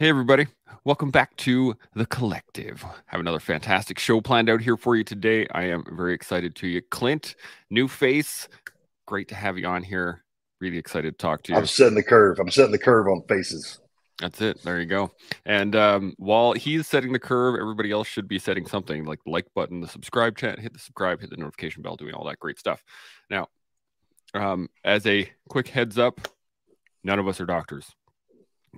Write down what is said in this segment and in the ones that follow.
Hey, everybody. Welcome back to The Collective. have another fantastic show planned out here for you today. I am very excited to you. Clint, new face. Great to have you on here. Really excited to talk to you. I'm setting the curve. I'm setting the curve on faces. That's it. There you go. And um, while he's setting the curve, everybody else should be setting something like the like button, the subscribe chat, hit the subscribe, hit the notification bell, doing all that great stuff. Now, um, as a quick heads up, none of us are doctors.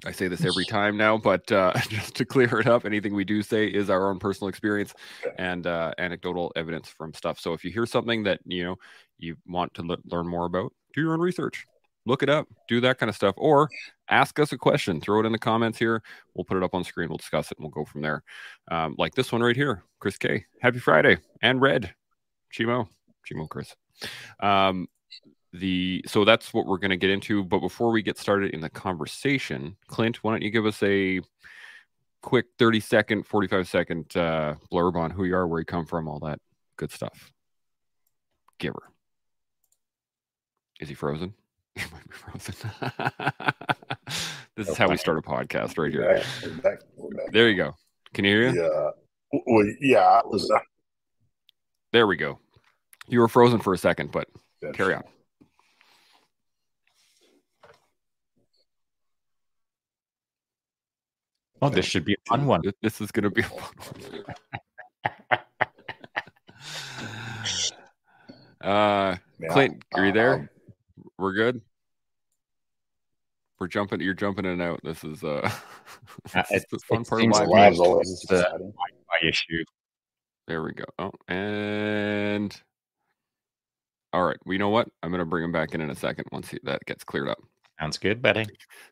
I say this every time now, but uh, just to clear it up, anything we do say is our own personal experience and uh, anecdotal evidence from stuff. So if you hear something that you know you want to learn more about, do your own research, look it up, do that kind of stuff, or ask us a question. Throw it in the comments here. We'll put it up on screen. We'll discuss it, and we'll go from there. Um, like this one right here, Chris K. Happy Friday and Red, Chimo, Chimo, Chris. Um, the so that's what we're going to get into but before we get started in the conversation clint why don't you give us a quick 30 second 45 second uh, blurb on who you are where you come from all that good stuff? Giver. Is he frozen? He might be frozen. This is how we start a podcast right here. There you go. Can you hear you yeah. Well yeah was uh... there we go. You were frozen for a second but carry on Oh, this should be a fun one. This is going to be a fun one. uh, Clint, are you there? Um, We're good. We're jumping. You're jumping in and out. This is uh, this it's the fun part of live. Always the my issue. There we go. Oh, and all right. We know what? I'm going to bring him back in in a second once he, that gets cleared up. Sounds good, Betty.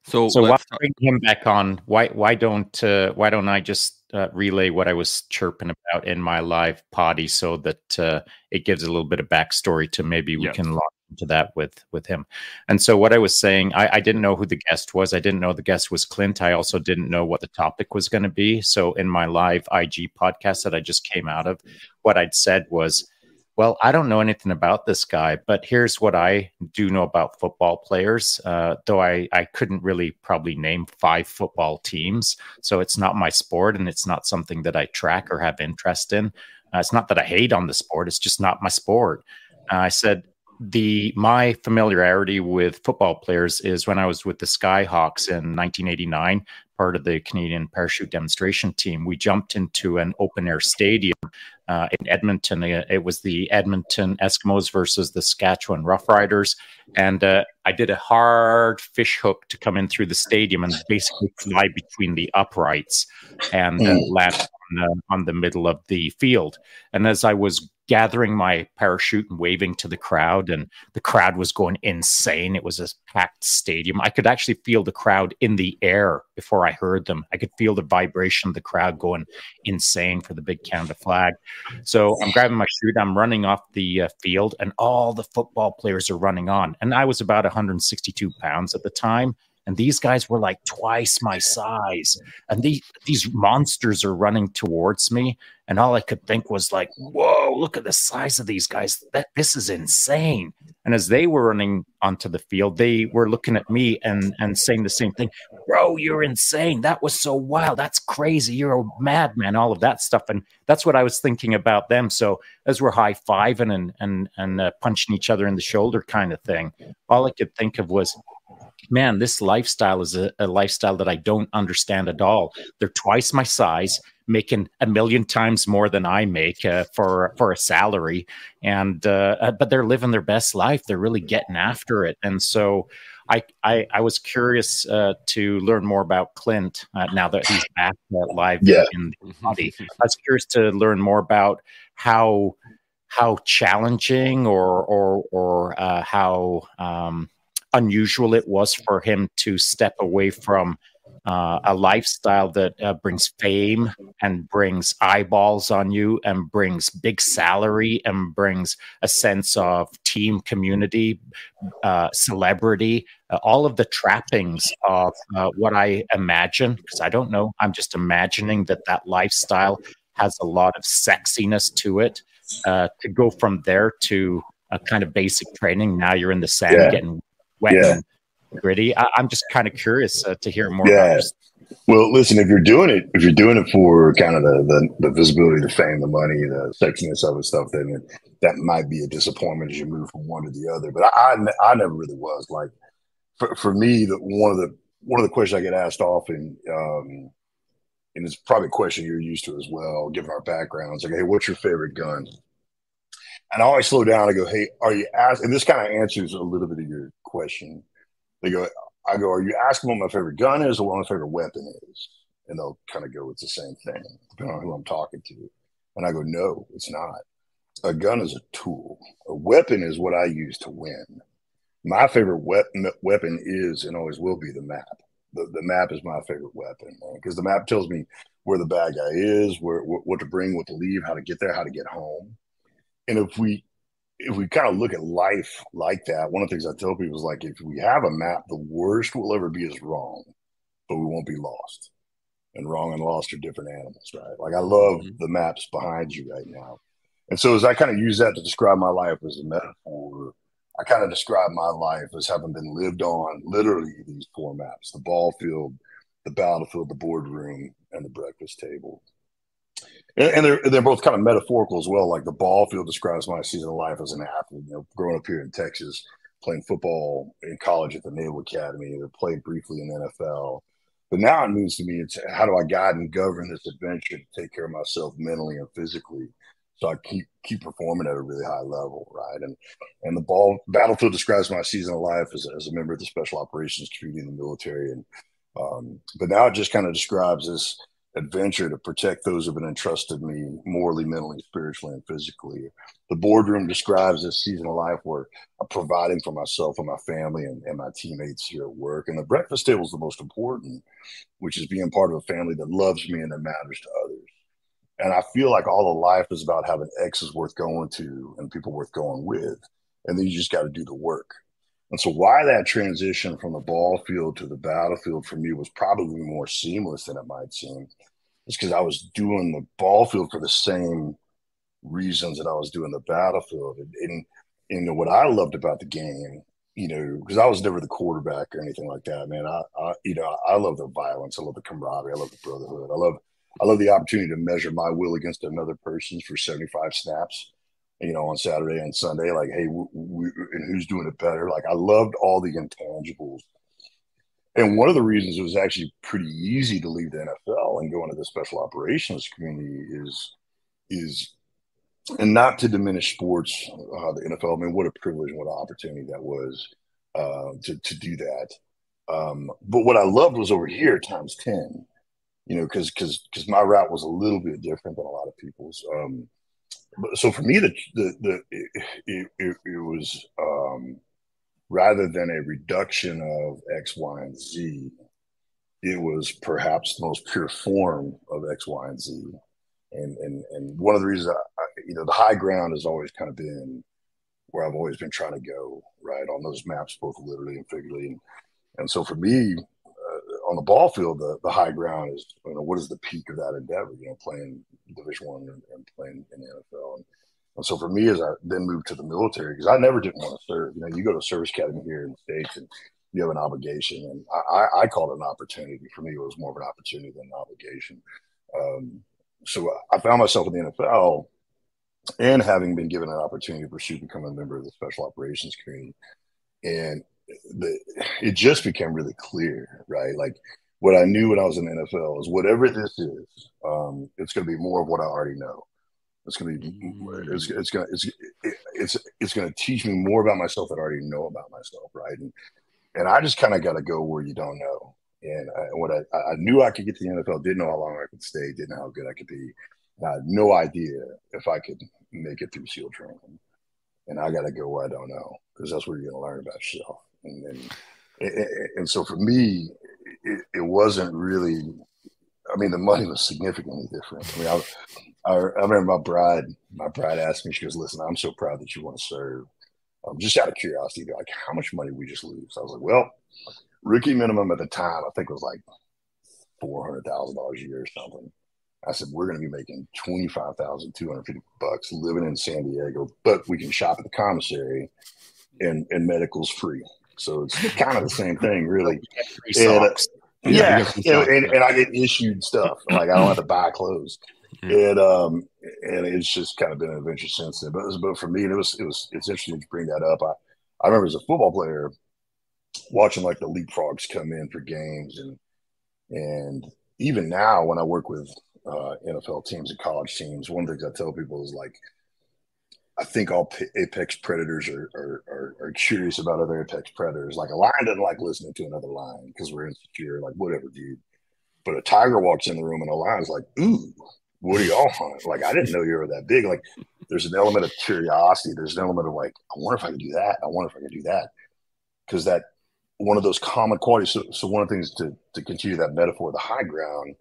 So, so why bring him back on? Why why don't uh, why don't I just uh, relay what I was chirping about in my live potty so that uh, it gives a little bit of backstory to maybe we yes. can launch into that with with him. And so what I was saying, I, I didn't know who the guest was. I didn't know the guest was Clint. I also didn't know what the topic was going to be. So in my live IG podcast that I just came out of, what I'd said was well, I don't know anything about this guy, but here's what I do know about football players. Uh, though I, I couldn't really probably name five football teams. So it's not my sport and it's not something that I track or have interest in. Uh, it's not that I hate on the sport, it's just not my sport. Uh, I said, the my familiarity with football players is when I was with the Skyhawks in 1989 part of the Canadian parachute demonstration team, we jumped into an open air stadium uh, in Edmonton. Uh, it was the Edmonton Eskimos versus the Saskatchewan Roughriders. And uh, I did a hard fish hook to come in through the stadium and basically fly between the uprights and uh, mm. land on, on the middle of the field. And as I was gathering my parachute and waving to the crowd, and the crowd was going insane. It was a packed stadium. I could actually feel the crowd in the air before I heard them. I could feel the vibration of the crowd going insane for the big Canada flag. So I'm grabbing my chute, I'm running off the uh, field, and all the football players are running on. And I was about 162 pounds at the time and these guys were like twice my size. And the, these monsters are running towards me. And all i could think was like whoa look at the size of these guys. That this is insane. And as they were running onto the field they were looking at me and and saying the same thing. Bro you're insane. That was so wild. That's crazy. You're a madman all of that stuff. And that's what i was thinking about them. So as we're high-fiving and and and uh, punching each other in the shoulder kind of thing all i could think of was man, this lifestyle is a, a, lifestyle that I don't understand at all. They're twice my size, making a million times more than I make uh, for for a salary, and uh, uh, but they're living their best life. They're really getting after it, and so. I, I, I was curious uh, to learn more about Clint uh, now that he's back uh, live yeah. in the body. I was curious to learn more about how how challenging or or or how um, unusual it was for him to step away from uh, a lifestyle that uh, brings fame and brings eyeballs on you and brings big salary and brings a sense of team community, uh, celebrity, uh, all of the trappings of uh, what I imagine, because I don't know, I'm just imagining that that lifestyle has a lot of sexiness to it. Uh, to go from there to a kind of basic training, now you're in the sand yeah. getting wet yeah. and gritty. I, am just kind of curious uh, to hear more. Yeah. Well, listen, if you're doing it, if you're doing it for kind of the, the, the visibility, the fame, the money, the sexiness of it stuff, then that might be a disappointment as you move from one to the other. But I, I, I never really was like, for, for me, the, one of the, one of the questions I get asked often, um, and it's probably a question you're used to as well, given our backgrounds. Like, hey, what's your favorite gun? And I always slow down. I go, hey, are you asking? And this kind of answers a little bit of your question. They go, I go, are you asking what my favorite gun is or what my favorite weapon is? And they'll kind of go, it's the same thing, depending on who I'm talking to. And I go, no, it's not. A gun is a tool. A weapon is what I use to win. My favorite weapon is and always will be the map the, the map is my favorite weapon because the map tells me where the bad guy is, where what to bring, what to leave, how to get there, how to get home. And if we if we kind of look at life like that, one of the things I tell people is like if we have a map, the worst we'll ever be is wrong, but we won't be lost. And wrong and lost are different animals, right? Like I love mm-hmm. the maps behind you right now. And so as I kind of use that to describe my life as a metaphor, I kind of describe my life as having been lived on literally these four maps the ball field, the battlefield, the boardroom, and the breakfast table. And, they're, they're both kind of metaphorical as well. Like the ball field describes my season of life as an athlete, you know, growing up here in Texas, playing football in college at the Naval Academy, or played briefly in the NFL. But now it means to me, it's how do I guide and govern this adventure to take care of myself mentally and physically so I keep keep performing at a really high level, right? And and the ball battlefield describes my season of life as, as a member of the special operations community in the military, and um, but now it just kind of describes this adventure to protect those who've been entrusted me morally, mentally, spiritually, and physically. The boardroom describes this season of life where I'm providing for myself and my family and, and my teammates here at work. And the breakfast table is the most important, which is being part of a family that loves me and that matters to others and I feel like all of life is about having exes worth going to and people worth going with. And then you just got to do the work. And so, why that transition from the ball field to the battlefield for me was probably more seamless than it might seem, is because I was doing the ball field for the same reasons that I was doing the battlefield. And, and know, what I loved about the game, you know, because I was never the quarterback or anything like that, man. I, I, you know, I love the violence. I love the camaraderie. I love the brotherhood. I love I love the opportunity to measure my will against another person's for 75 snaps, you know, on Saturday and Sunday. Like, hey, we, we, and who's doing it better? Like, I loved all the intangibles. And one of the reasons it was actually pretty easy to leave the NFL and go into the special operations community is, is, and not to diminish sports, uh, the NFL. I mean, what a privilege, what an opportunity that was uh, to to do that. Um, but what I loved was over here times ten you know, because because because my route was a little bit different than a lot of people's. Um, so for me, the the the it, it, it, was um, rather than a reduction of X, Y, and Z, it was perhaps the most pure form of X, Y, and Z. And and and one of the reasons I you know the high ground has always kind of been where I've always been trying to go right on those maps, both literally and figuratively. And, and so for me, on the ball field, the, the high ground is you know what is the peak of that endeavor? You know, playing Division One and, and, playing in the NFL. And, and, so for me, as I then moved to the military, because I never didn't want to serve. You know, you go to service academy here in the states, and you have an obligation, and I, I call it an opportunity. For me, it was more of an opportunity than an obligation. Um, so I found myself in the NFL, and having been given an opportunity to pursue becoming a member of the special operations community, and the, it just became really clear, right? Like what I knew when I was in the NFL is whatever this is, um, it's going to be more of what I already know. It's going to be, mm-hmm. it's, it's going to, it's, it's, it's going to teach me more about myself that I already know about myself, right? And, and I just kind of got to go where you don't know. And I, what I, I knew I could get to the NFL, didn't know how long I could stay, didn't know how good I could be. I had no idea if I could make it through SEAL training. And I got to go where I don't know because that's where you're going to learn about yourself and and, and so for me, it, it, wasn't really. I mean, the money was significantly different. I mean, I, I, remember my bride. My bride asked me. She goes, "Listen, I'm so proud that you want to serve. Um, just out of curiosity, like how much money we just lose." I was like, "Well, rookie minimum at the time, I think was like four hundred thousand dollars a year or something." I said, we're going to be making 25,250 bucks living in San Diego, but we can shop at the commissary and, and medical's free So it's kind of the same thing, really. And, uh, yeah, yeah and, and, I get issued stuff. Like I don't have to buy clothes. And um and it's just kind of been an adventure since then. But, was, but for me, it was it was it's interesting to bring that up. I, I remember as a football player watching like the leapfrogs come in for games and and even now when I work with uh, NFL teams and college teams, one of the things I tell people is like I think all apex predators are, are, are, are, curious about other apex predators. Like a lion doesn't like listening to another lion because we're insecure, like whatever, dude. But a tiger walks in the room and a lion's like, ooh, what are y'all hunt? Like, I didn't know you were that big. Like, there's an element of curiosity. There's an element of like, I wonder if I can do that. I wonder if I can do that. Because that one of those common qualities. So, so one of the things to, to continue that metaphor, the high ground,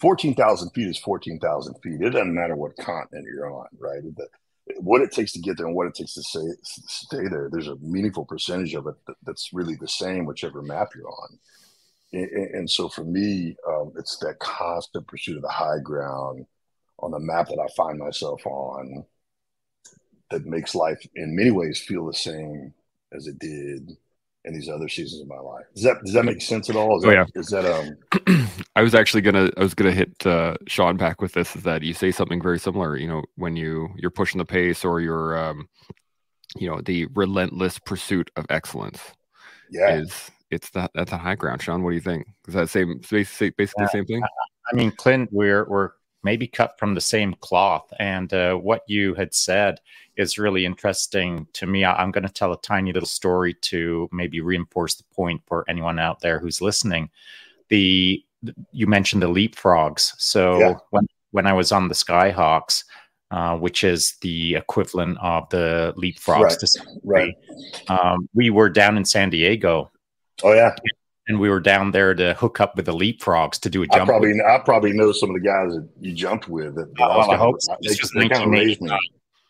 14,000 feet is 14,000 feet. It doesn't matter what continent you're on, right? The, what it takes to get there and what it takes to say, stay there, there's a meaningful percentage of it that, that's really the same, whichever map you're on. And, and so for me, um, it's that constant pursuit of the high ground on the map that I find myself on that makes life in many ways feel the same as it did in these other seasons of my life. Does that does that make sense at all? Is oh, that, yeah. Is that um? I was actually gonna I was gonna hit uh, Shaun back with this. Is that you say something very similar? You know, when you you're pushing the pace or you're um, you know, the relentless pursuit of excellence. Yeah, is it's that that's a high ground. Shaun, what do you think? Is that same basically basically the same thing? I mean, Clint, we're we're maybe cut from the same cloth. And uh, what you had said is really interesting to me. I, am going to tell a tiny little story to maybe reinforce the point for anyone out there who's listening. The you mentioned the leapfrogs. So yeah. when when I was on the Skyhawks, uh, which is the equivalent of the leapfrogs right. right. Um, we were down in San Diego. Oh yeah, and we were down there to hook up with the leapfrogs to do a jump. I probably. I probably know some of the guys that you jumped with. That, that well, I hope so. This was 1989.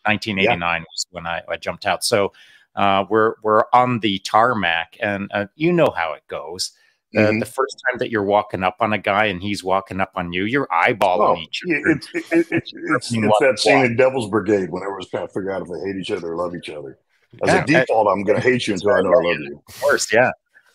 1989 yeah. was when I, I, jumped out. So uh, we're we're on the tarmac, and uh, you know how it goes. mm-hmm. The first time that you're walking up on a guy and he's walking up on you, you're eyeballing oh, each other. It's, it, it, it's, it's, it's that scene in Devil's Brigade when everyone's trying to figure out if they hate each other or love each other. As yeah, a default, I'm going to hate you until I know I love you. Of course, yeah.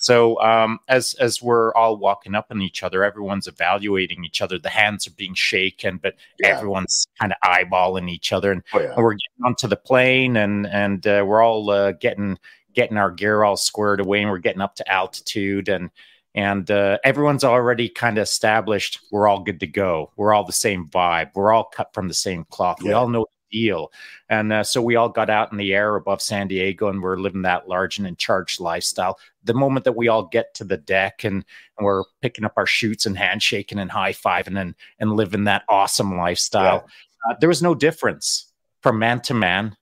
So um, as as we're all walking up on each other, everyone's evaluating each other. The hands are being shaken, but yeah. everyone's kind of eyeballing each other, and, oh, yeah. and, we're getting onto the plane, and and uh, we're all uh, getting getting our gear all squared away, and we're getting up to altitude, and and uh, everyone's already kind of established. We're all good to go. We're all the same vibe. We're all cut from the same cloth. Yeah. We all know deal. And uh, so we all got out in the air above San Diego and we're living that large and in charge lifestyle. The moment that we all get to the deck and, and we're picking up our chutes and handshaking and high fiving and, and living that awesome lifestyle, yeah. uh, there was no difference from man to man.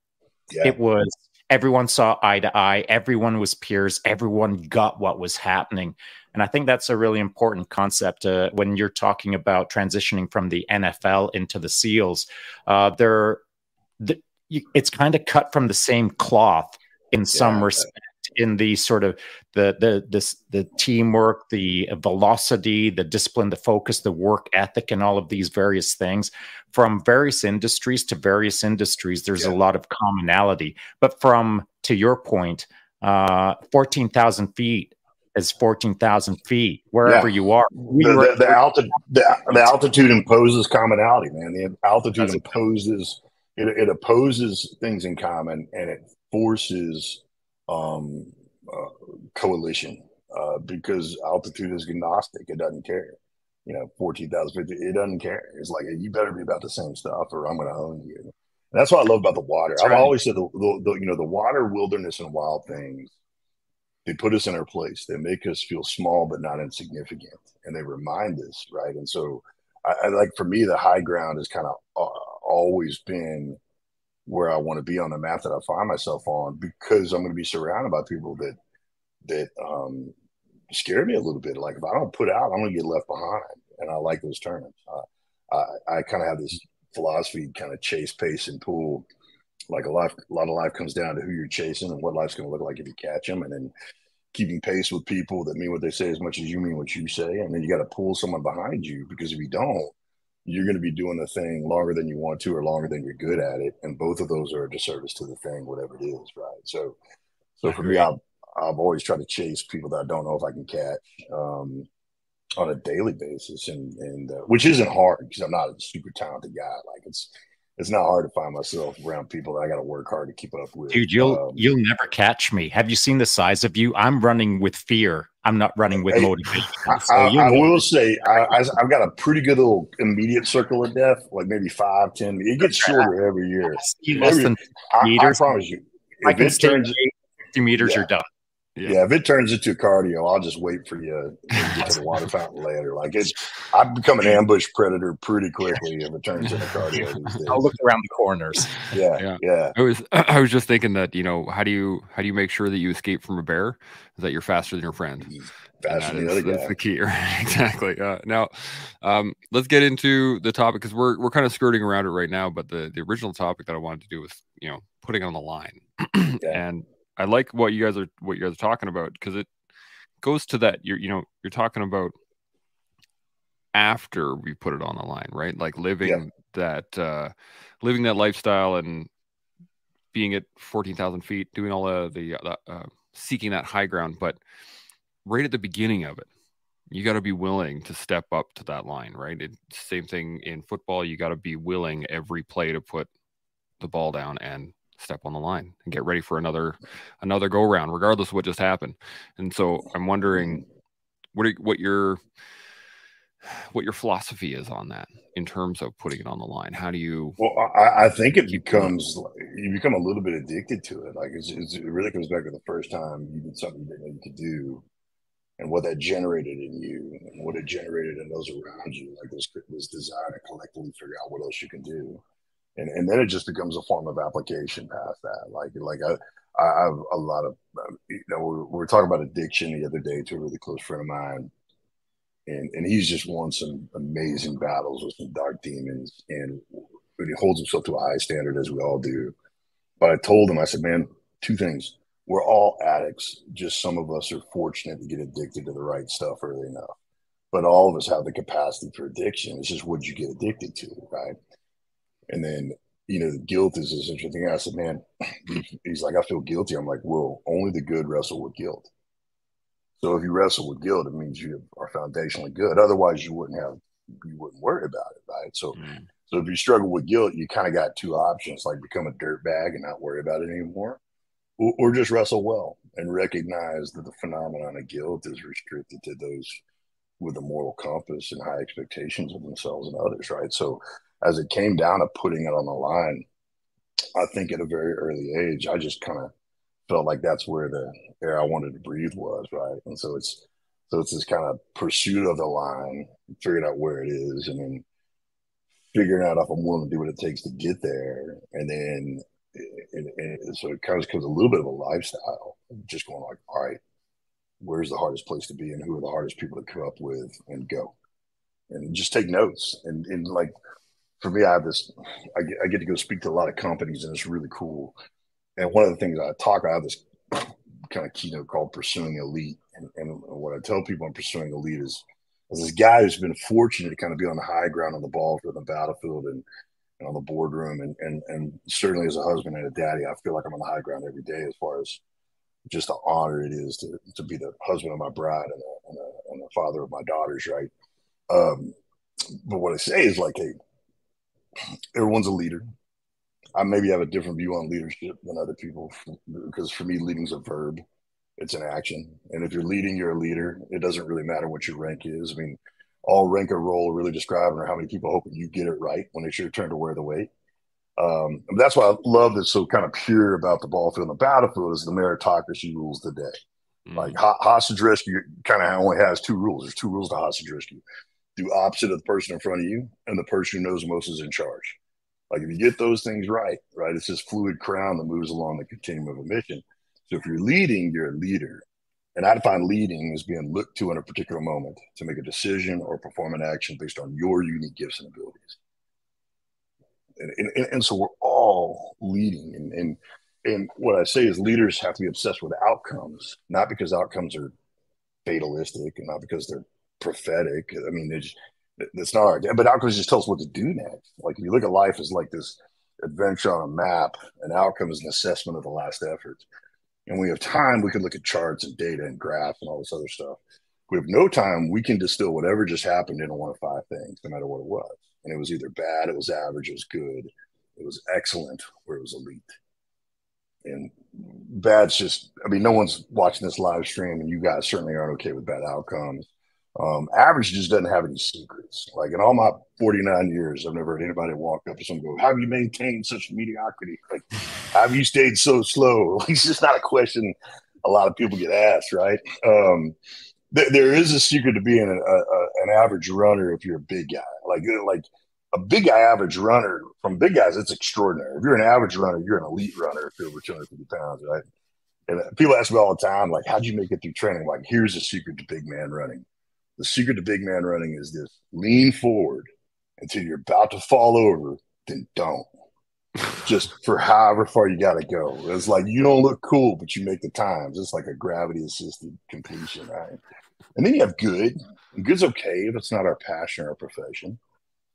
Yeah. It was everyone saw eye to eye, everyone was peers, everyone got what was happening. And I think that's a really important concept uh, when you're talking about transitioning from the NFL into the SEALs. Uh, there the, you, it's kind of cut from the same cloth in some respect in the sort of the the this the teamwork the velocity the discipline the focus the work ethic and all of these various things from various industries to various industries there's yeah. a lot of commonality but from to your point uh 14,000 feet is 14,000 feet wherever yeah. you are. We the, the, the, altitude, the, the, altitude imposes commonality, man. The altitude imposes it, it opposes things in common and it forces um, uh, coalition uh, because altitude is agnostic. It doesn't care. You know, 14,000 feet, it doesn't care. It's like, you better be about the same stuff or I'm going to own you. And that's what I love about the water. That's I've right. always said the, the, the, you know, the water, wilderness, and wild things, they put us in our place. They make us feel small but not insignificant. And they remind us, right? And so I, I like, for me, the high ground is kind of uh, always been where I want to be on the map that I find myself on because I'm going to be surrounded by people that that um, scare me a little bit. Like if I don't put out, I'm going to get left behind, and I like those tournaments. Uh, I, I kind of have this philosophy, kind of chase, pace, and pull. Like a lot, a lot of life comes down to who you're chasing and what life's going to look like if you catch them, and then keeping pace with people that mean what they say as much as you mean what you say, and then you got to pull someone behind you because if you don't, you're going to be doing the thing longer than you want to or longer than you're good at it and both of those are a disservice to the thing whatever it is right so so for me i've I've always tried to chase people that I don't know if I can catch um, on a daily basis, and and uh, which isn't hard because I'm not a super talented guy. Like it's it's not hard to find myself around people that I got to work hard to keep up with. Dude, you'll um, you'll never catch me. Have you seen the size of you? I'm running with fear. I'm not running with motivation. So I, I, I will say I, have got a pretty good little immediate circle of death, like maybe five, ten. It gets shorter every year. Less than meters. I, promise you. If I can it turns, 50 meters, yeah. you're done. Yeah. yeah. if it turns into cardio, I'll just wait for you to get to the water fountain later. Like it's, I become an ambush predator pretty quickly if it turns into cardio. I'll look around the corners. Yeah, yeah, yeah. I was, I was just thinking that you know, how do you, how do you make sure that you escape from a bear? Is that you're faster than your friend? Faster than the other guy. That's the key, right? exactly. Uh, now, um, let's get into the topic because we're we're kind of skirting around it right now. But the the original topic that I wanted to do was you know putting on the line, yeah. and I like what you guys are what you guys are talking about because it goes to that you're you know you're talking about after we put it on the line, right? Like living yeah. that uh living that lifestyle and being at 14,000 feet, doing all the, the uh, uh, seeking that high ground, but right at the beginning of it, you got to be willing to step up to that line, right? It, same thing in football. You got to be willing every play to put the ball down and step on the line and get ready for another another go round, regardless of what just happened. And so I'm wondering mm-hmm. what are, what your what your philosophy is on that in terms of putting it on the line. How do you? Well, I, I think it becomes you become a little bit addicted to it. Like it's, it's, it really comes back to the first time you did something you didn't know you could do, and what that generated in you, and what it generated in those around you. Like this this desire to collectively figure out what else you can do and and then it just becomes a form of application past that. Like like I I have a lot of um, you know we were, we were talking about addiction the other day to a really close friend of mine, and and he's just won some amazing battles with some dark demons, and he holds himself to a high standard as we all do. But I told him I said, man, two things. We're all addicts. Just some of us are fortunate to get addicted to the right stuff early enough. But all of us have the capacity for addiction. It's just what you get addicted to, right? And then, you know, the guilt is this interesting thing. I said, man, he's like, I feel guilty. I'm like, well, only the good wrestle with guilt. So if you wrestle with guilt, it means you are foundationally good. Otherwise, you wouldn't have, you wouldn't worry about it, right? So, mm. so if you struggle with guilt, you kind of got two options: like become a dirtbag and not worry about it anymore, or, or just wrestle well and recognize that the phenomenon of guilt is restricted to those with a moral compass and high expectations of themselves and others, right? So as it came down to putting it on the line, I think at a very early age, I just kind of felt like that's where the air I wanted to breathe was, right? And so it's so it's this kind of pursuit of the line, figuring out where it is, and then figuring out if I'm willing to do what it takes to get there, and then and, so it kind of becomes a little bit of a lifestyle, just going like, all right, where's the hardest place to be, and who are the hardest people to come up with, and go, and just take notes, and and like for me, I have this, I get, I get to go speak to a lot of companies and it's really cool. And one of the things I talk, I have this kind of keynote called Pursuing Elite. And, and what I tell people I'm Pursuing Elite is, as this guy who's been fortunate to kind of be on the high ground on the ball for the battlefield and, and on the boardroom. And, and, and certainly as a husband and a daddy, I feel like I'm on the high ground every day as far as just the honor it is to, to be the husband of my bride and, a, and, a, and the father of my daughters. Right. Um, but what I say is like, Hey, everyone's a leader. I maybe have a different view on leadership than other people because for me, leading's a verb. It's an action. And if you're leading, you're a leader. It doesn't really matter what your rank is. I mean, all rank or role really describing or how many people hoping you get it right when it's your turn to wear the weight. Um, that's why I love that's so kind of pure about the ball field and the battlefield is the meritocracy rules the day. Mm. Like ho- hostage rescue kind of only has two rules. There's two rules to hostage rescue do opposite of the person in front of you and the person who knows most is in charge. Like if you get those things right, right, it's this fluid crown that moves along the continuum of a mission. So if you're leading, you're a leader. And I define leading as being looked to in a particular moment to make a decision or perform an action based on your unique gifts and abilities. And, and, and so we're all leading. And, and, and what I say is leaders have to be obsessed with outcomes, not because outcomes are fatalistic and not because they're prophetic. I mean, it's not hard, but outcomes just tell us what to do next. Like if you look at life as like this adventure on a map, an outcome is an assessment of the last effort. And we have time, we can look at charts and data and graphs and all this other stuff. We have no time, we can distill whatever just happened into one of five things, no matter what it was. And it was either bad, it was average, it was good, it was excellent, or it was elite. And bad's just, I mean, no one's watching this live stream, and you guys certainly aren't okay with bad outcomes. Um, average just doesn't have any secrets. Like in all my 49 years, I've never heard anybody walk up to someone go, How have you maintained such mediocrity? Like, have you stayed so slow? it's just not a question a lot of people get asked, right? Um, th- there is a secret to being a, a, an average runner if you're a big guy. Like, like a big guy average runner from big guys, it's extraordinary. If you're an average runner, you're an elite runner if you're over 250 pounds, right? And people ask me all the time, like, how'd you make it through training? Like, here's the secret to big man running the secret to big man running is this lean forward until you're about to fall over, then don't. Just for however far you got to go. It's like you don't look cool, but you make the times. It's like a gravity assisted completion, right? And then you have good. And good's okay if it's not our passion or profession.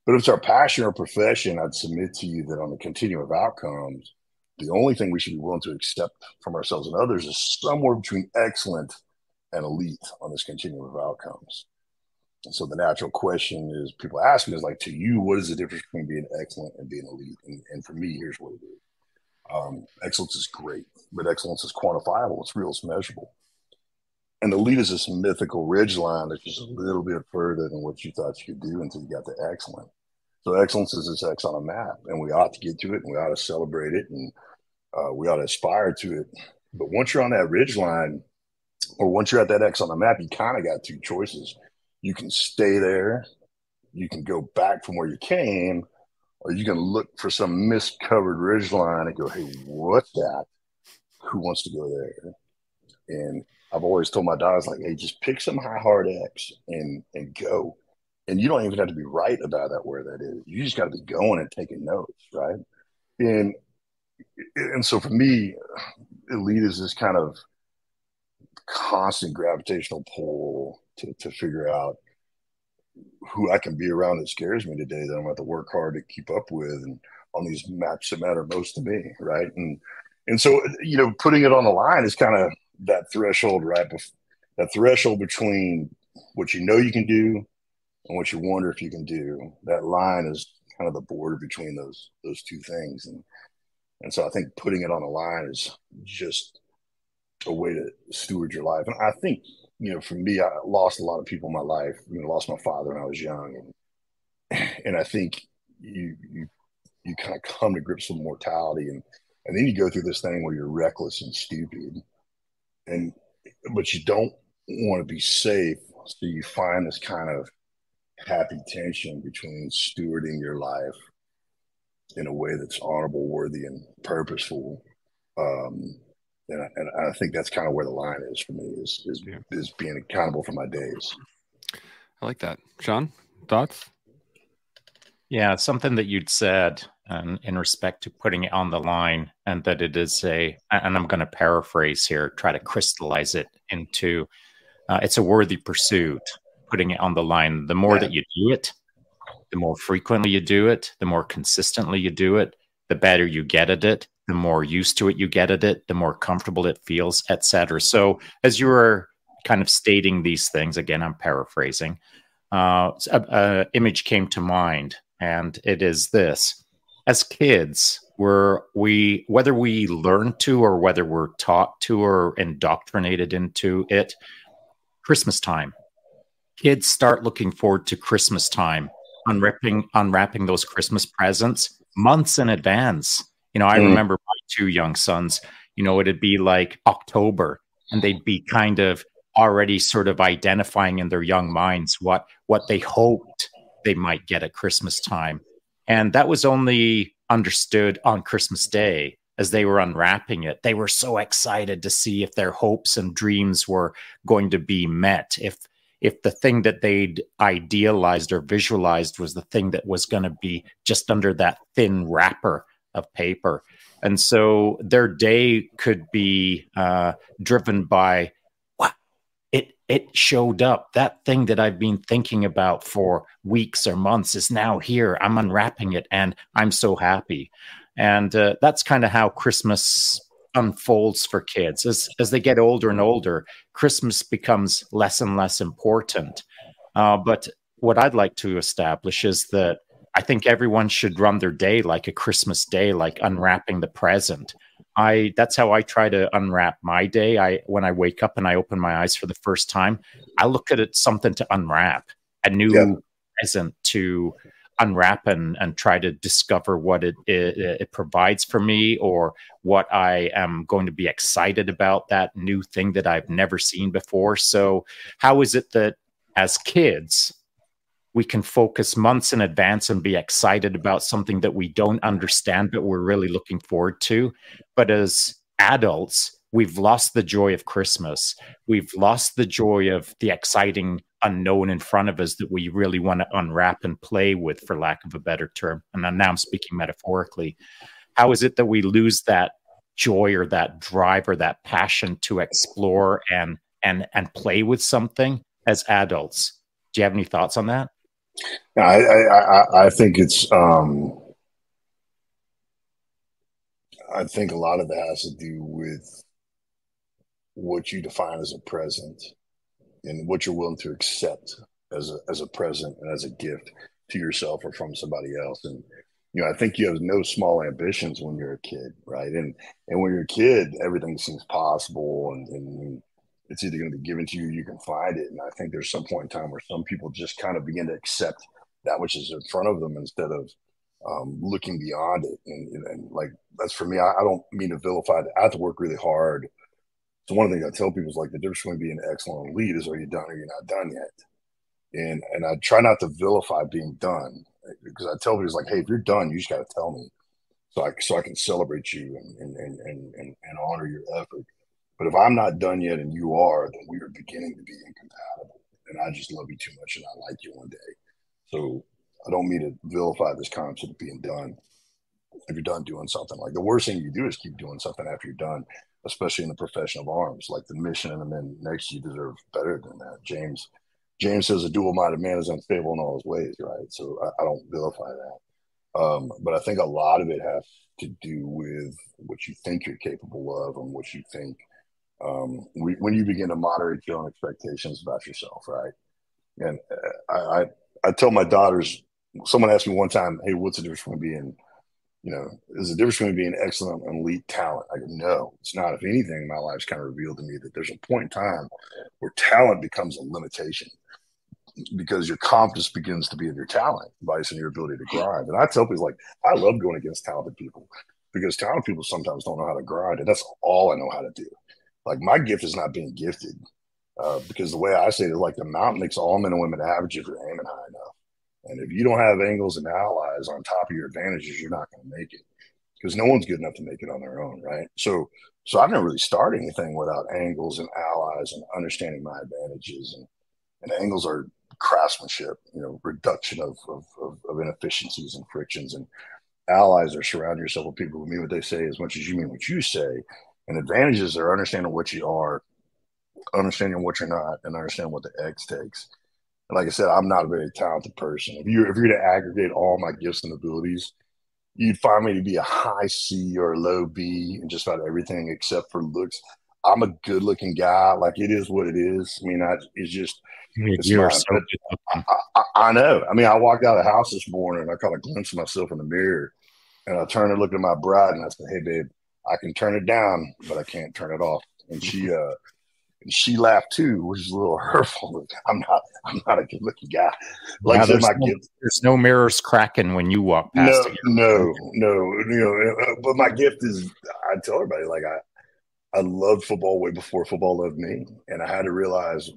But if it's our passion or profession, I'd submit to you that on the continuum of outcomes, the only thing we should be willing to accept from ourselves and others is somewhere between excellent and elite on this continuum of outcomes. So the natural question is people ask me is like, to you, what is the difference between being excellent and being elite? And, and for me, here's what it is. Um, excellence is great, but excellence is quantifiable. It's real. It's measurable. And elite is this mythical ridge line that's just a little bit further than what you thought you could do until you got to excellent. So excellence is this X on a map, and we ought to get to it, and we ought to celebrate it, and uh, we ought to aspire to it. But once you're on that ridge line, or once you're at that X on the map, you kind of got two choices. You can stay there, you can go back from where you came, or you can look for some mist covered ridge line and go, hey, what's that? Who wants to go there? And I've always told my daughters, like, hey, just pick some high hard X and and go. And you don't even have to be right about that where that is. You just got to be going and taking notes, right? And and so for me, elite is this kind of constant gravitational pull to, to figure out who I can be around that scares me today that I'm going to work hard to keep up with and on these maps that matter most to me. Right. And, and so, you know, putting it on the line is kind of that threshold, right? That threshold between what you know you can do and what you wonder if you can do. That line is kind of the border between those, those two things. And, and so I think putting it on the line is just a way to steward your life. And I think, you know, for me, I lost a lot of people in my life. You know, lost my father when I was young, and and I think you you you kind of come to grips with mortality, and and then you go through this thing where you're reckless and stupid, and but you don't want to be safe, so you find this kind of happy tension between stewarding your life in a way that's honorable, worthy, and purposeful. Um, and I, and I think that's kind of where the line is for me is is, yeah. is being accountable for my days. I like that, Shaun. Thoughts? Yeah, something that you'd said um, in respect to putting it on the line, and that it is a, and I'm going to paraphrase here, try to crystallize it into, uh, it's a worthy pursuit. Putting it on the line. The more yeah. that you do it, the more frequently you do it, the more consistently you do it, the better you get at it, the more used to it you get at it, the more comfortable it feels, etc. So as you were kind of stating these things, again, I'm paraphrasing, uh, a, a image came to mind, and it is this: as kids, were we whether we learn to or whether we're taught to or indoctrinated into it, Christmas time. Kids start looking forward to Christmas time, unwrapping unwrapping those Christmas presents months in advance you know, I mm. remember my two young sons, you know, it'd be like October and they'd be kind of already sort of identifying in their young minds what what they hoped they might get at Christmas time. And that was only understood on Christmas Day as they were unwrapping it. They were so excited to see if their hopes and dreams were going to be met, if if the thing that they'd idealized or visualized was the thing that was going to be just under that thin wrapper of paper. And so their day could be uh, driven by it it showed up. That thing that I've been thinking about for weeks or months is now here. I'm unwrapping it, and I'm so happy. And uh, that's kind of how Christmas unfolds for kids as as they get older and older. Christmas becomes less and less important. Uh, but what I'd like to establish is that I think everyone should run their day like a Christmas day, like unwrapping the present. I that's how I try to unwrap my day. I when I wake up and I open my eyes for the first time, I look at it something to unwrap, a new yeah. present to unwrap and, and try to discover what it, it, it provides for me or what I am going to be excited about that new thing that I've never seen before. So, how is it that as kids we can focus months in advance and be excited about something that we don't understand but we're really looking forward to? But as adults, we've lost the joy of Christmas. We've lost the joy of the exciting unknown in front of us that we really want to unwrap and play with, for lack of a better term. And now I'm speaking metaphorically. How is it that we lose that joy or that drive or that passion to explore and and and play with something as adults? Do you have any thoughts on that? I I, I think it's um I think a lot of that has to do with what you define as a present and what you're willing to accept as a as a present and as a gift to yourself or from somebody else. And you know, I think you have no small ambitions when you're a kid, right? And and when you're a kid, everything seems possible, and, and it's either going to be given to you, you can find it. And I think there's some point in time where some people just kind of begin to accept that which is in front of them instead of um, looking beyond it. And, and, and, like that's for me. I, I don't mean to vilify. It. I have to work really hard so one of the things I tell people is like the difference between being an excellent lead is are you done or you're not done yet. And and I try not to vilify being done because I tell people it's like, hey, if you're done, you just got to tell me, so I so I can celebrate you and and, and and and honor your effort. But if I'm not done yet and you are, then we are beginning to be incompatible. And I just love you too much and I like you one day. So I don't mean to vilify this concept of being done. If you're done doing something, like the worst thing you do is keep doing something after you're done especially in the profession of arms. Like the mission and the men next you deserve better than that. James James says a dual-minded man is unstable in all his ways, right? So I, I don't vilify that. Um, but I think a lot of it has to do with what you think you're capable of and what you think um, we, when you begin to moderate your own expectations about yourself, right? And uh, I, I, I tell my daughters. Someone asked me one time, "Hey, what's the difference between being you know, is the difference between being excellent and elite talent. I go, no, it's not. If anything, my life's kind of revealed to me that there's a point in time where talent becomes a limitation because your confidence begins to be in your talent, vice in your ability to grind. And I tell people like, I love going against talented people because talented people sometimes don't know how to grind, and that's all I know how to do. Like my gift is not being gifted, uh, because the way I say it is like the mountain makes all men and women average if you're aiming high enough. And if you don't have angles and allies on top of your advantages, you're not going to make it because no one's good enough to make it on their own, right? So, so I've never really started anything without angles and allies and understanding my advantages. And, and angles are craftsmanship, you know, reduction of, of, of, of inefficiencies and frictions. And allies are surrounding yourself with people who mean what they say as much as you mean what you say. And advantages are understanding what you are, understanding what you're not, and understanding what the X takes And like I said, I'm not a very talented person. If you if you're to aggregate all my gifts and abilities, you'd find me to be a high C or a low B in just about everything except for looks. I'm a good looking guy. Like it is what it is. I mean, I it's just it's You're so I, I, I, know. I mean, I walked out of the house this morning and I caught a glimpse of myself in the mirror, and I turned and looked at my bride and I said, "Hey, babe, I can turn it down, but I can't turn it off." And she uh and she laughed too, which is a little hurtful. I'm not, I'm not a good looking guy. Like my no, gift, there's no mirrors cracking when you walk past. No, no, no, you know. Uh, but my gift is, I tell everybody, like I, I loved football way before football loved me, and I had to realize.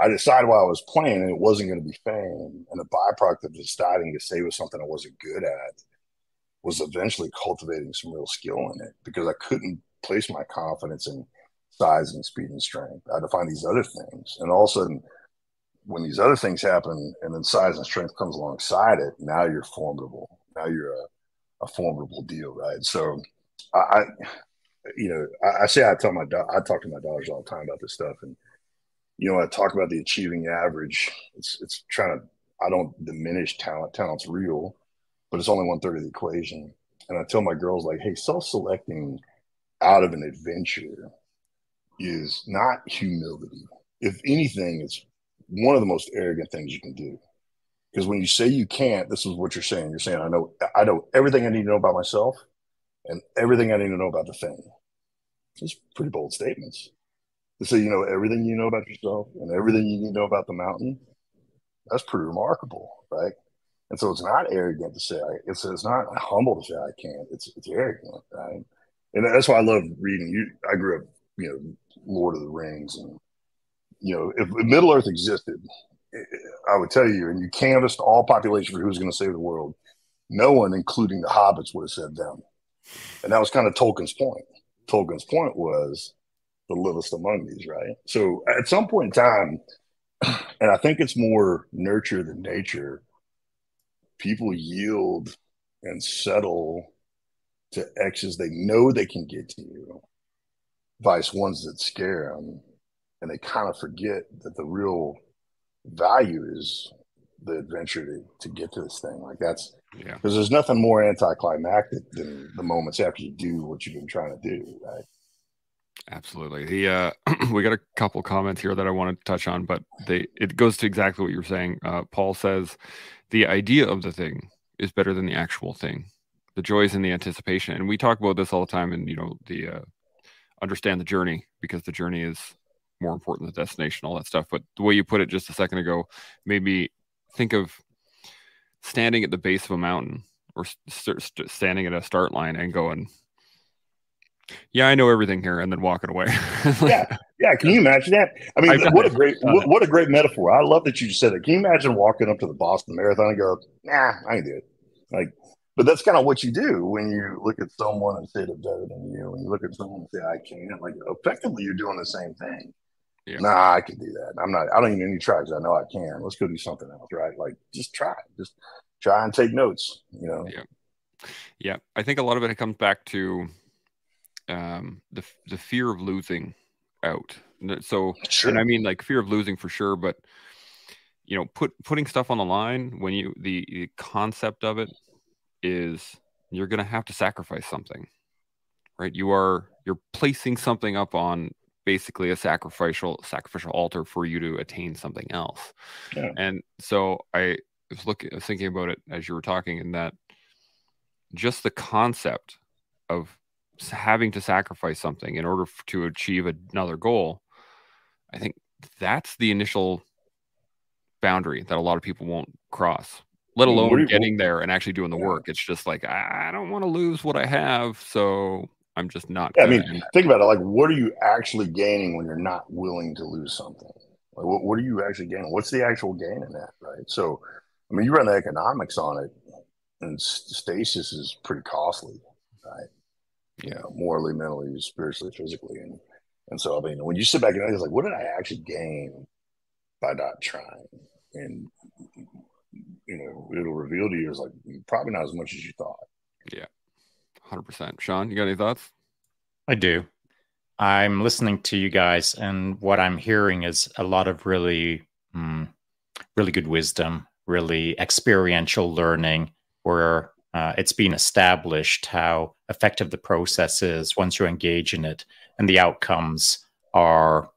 I decided while I was playing, and it wasn't going to be fame. And the byproduct of deciding to say was something I wasn't good at was eventually cultivating some real skill in it because I couldn't place my confidence in size and speed and strength. I had to find these other things. And all of a sudden, when these other things happen and then size and strength comes alongside it, now you're formidable. Now you're a, a formidable deal, right? So I, I you know, I, I, say I tell my I talk to my daughters all the time about this stuff, and you know, I talk about the achieving average. It's it's trying to I don't diminish talent. Talent's real, but it's only one third of the equation. And I tell my girls like, hey, self-selecting out of an adventure is not humility. If anything, it's one of the most arrogant things you can do. Because when you say you can't, this is what you're saying. You're saying, I know I know everything I need to know about myself and everything I need to know about the thing. It's pretty bold statements. To say you know everything you know about yourself and everything you need to know about the mountain, that's pretty remarkable, right? And so it's not arrogant to say it's it's not humble to say I can't. It's it's arrogant, right? And that's why I love reading. You, I grew up, you know, Lord of the Rings, and you know, if Middle Earth existed, eh, eh, I would tell you, and you canvassed all population for who's going to save the world, no one, including the hobbits, would have said them. And that was kind of Tolkien's point. Tolkien's point was the littlest among these, right? So at some point in time, and I think it's more nurture than nature, people yield and settle to X's they know they can get to you, vice ones that scare them. And they kind of forget that the real value is the adventure to, to get to this thing. Like that's yeah. Because there's nothing more anticlimactic than the moments after you do what you've been trying to do, right? Absolutely. The uh, we got a couple comments here that I want to touch on, but they it goes to exactly what you were saying. Uh, Paul says the idea of the thing is better than the actual thing. The joy is in the anticipation, and we talk about this all the time. And you know, the uh, understand the journey because the journey is more important than the destination, all that stuff. But the way you put it just a second ago made me think of standing at the base of a mountain or st- st- standing at a start line and going, "Yeah, I know everything here," and then walking away. like, yeah, yeah. Can you imagine that? I mean, what a great what, what, a great metaphor. I love that you just said it. Can you imagine walking up to the Boston Marathon and go, "Nah, I ain't do it." Like, but that's kind of what you do when you look at someone and say they're better than you, and you look at someone and say, "I can't." Like, effectively, you're doing the same thing. Yeah. Nah, I can do that. I'm not. I don't even need to try because I know I can. Let's go do something else, right? Like, just try. Just try and take notes. You know. Yeah. Yeah, I think a lot of it comes back to um, the the fear of losing out. So, sure. and I mean like fear of losing for sure, but you know, put putting stuff on the line when you the, the concept of it is you're going to have to sacrifice something, right? You are you're placing something up on basically a sacrificial sacrificial altar for you to attain something else. Yeah. And so I was looking was thinking about it as you were talking and that just the concept of having to sacrifice something in order to achieve another goal i think that's the initial boundary that a lot of people won't cross let alone getting there and actually doing the work it's just like i don't want to lose what i have so I'm just not. Yeah, I mean, think about it. Like, what are you actually gaining when you're not willing to lose something? Like, what, what are you actually gaining? What's the actual gain in that, right? So, I mean, you run the economics on it, and stasis is pretty costly, right? You know, morally, mentally, spiritually, physically, and and so I mean, when you sit back and it's like, what did I actually gain by not trying? And you know, it'll reveal to you is like probably not as much as you thought. Yeah. 100%. Shaun, you got any thoughts? I do. I'm listening to you guys, and what I'm hearing is a lot of really, mm, really good wisdom, really experiential learning, where uh, it's been established how effective the process is once you engage in it, and the outcomes are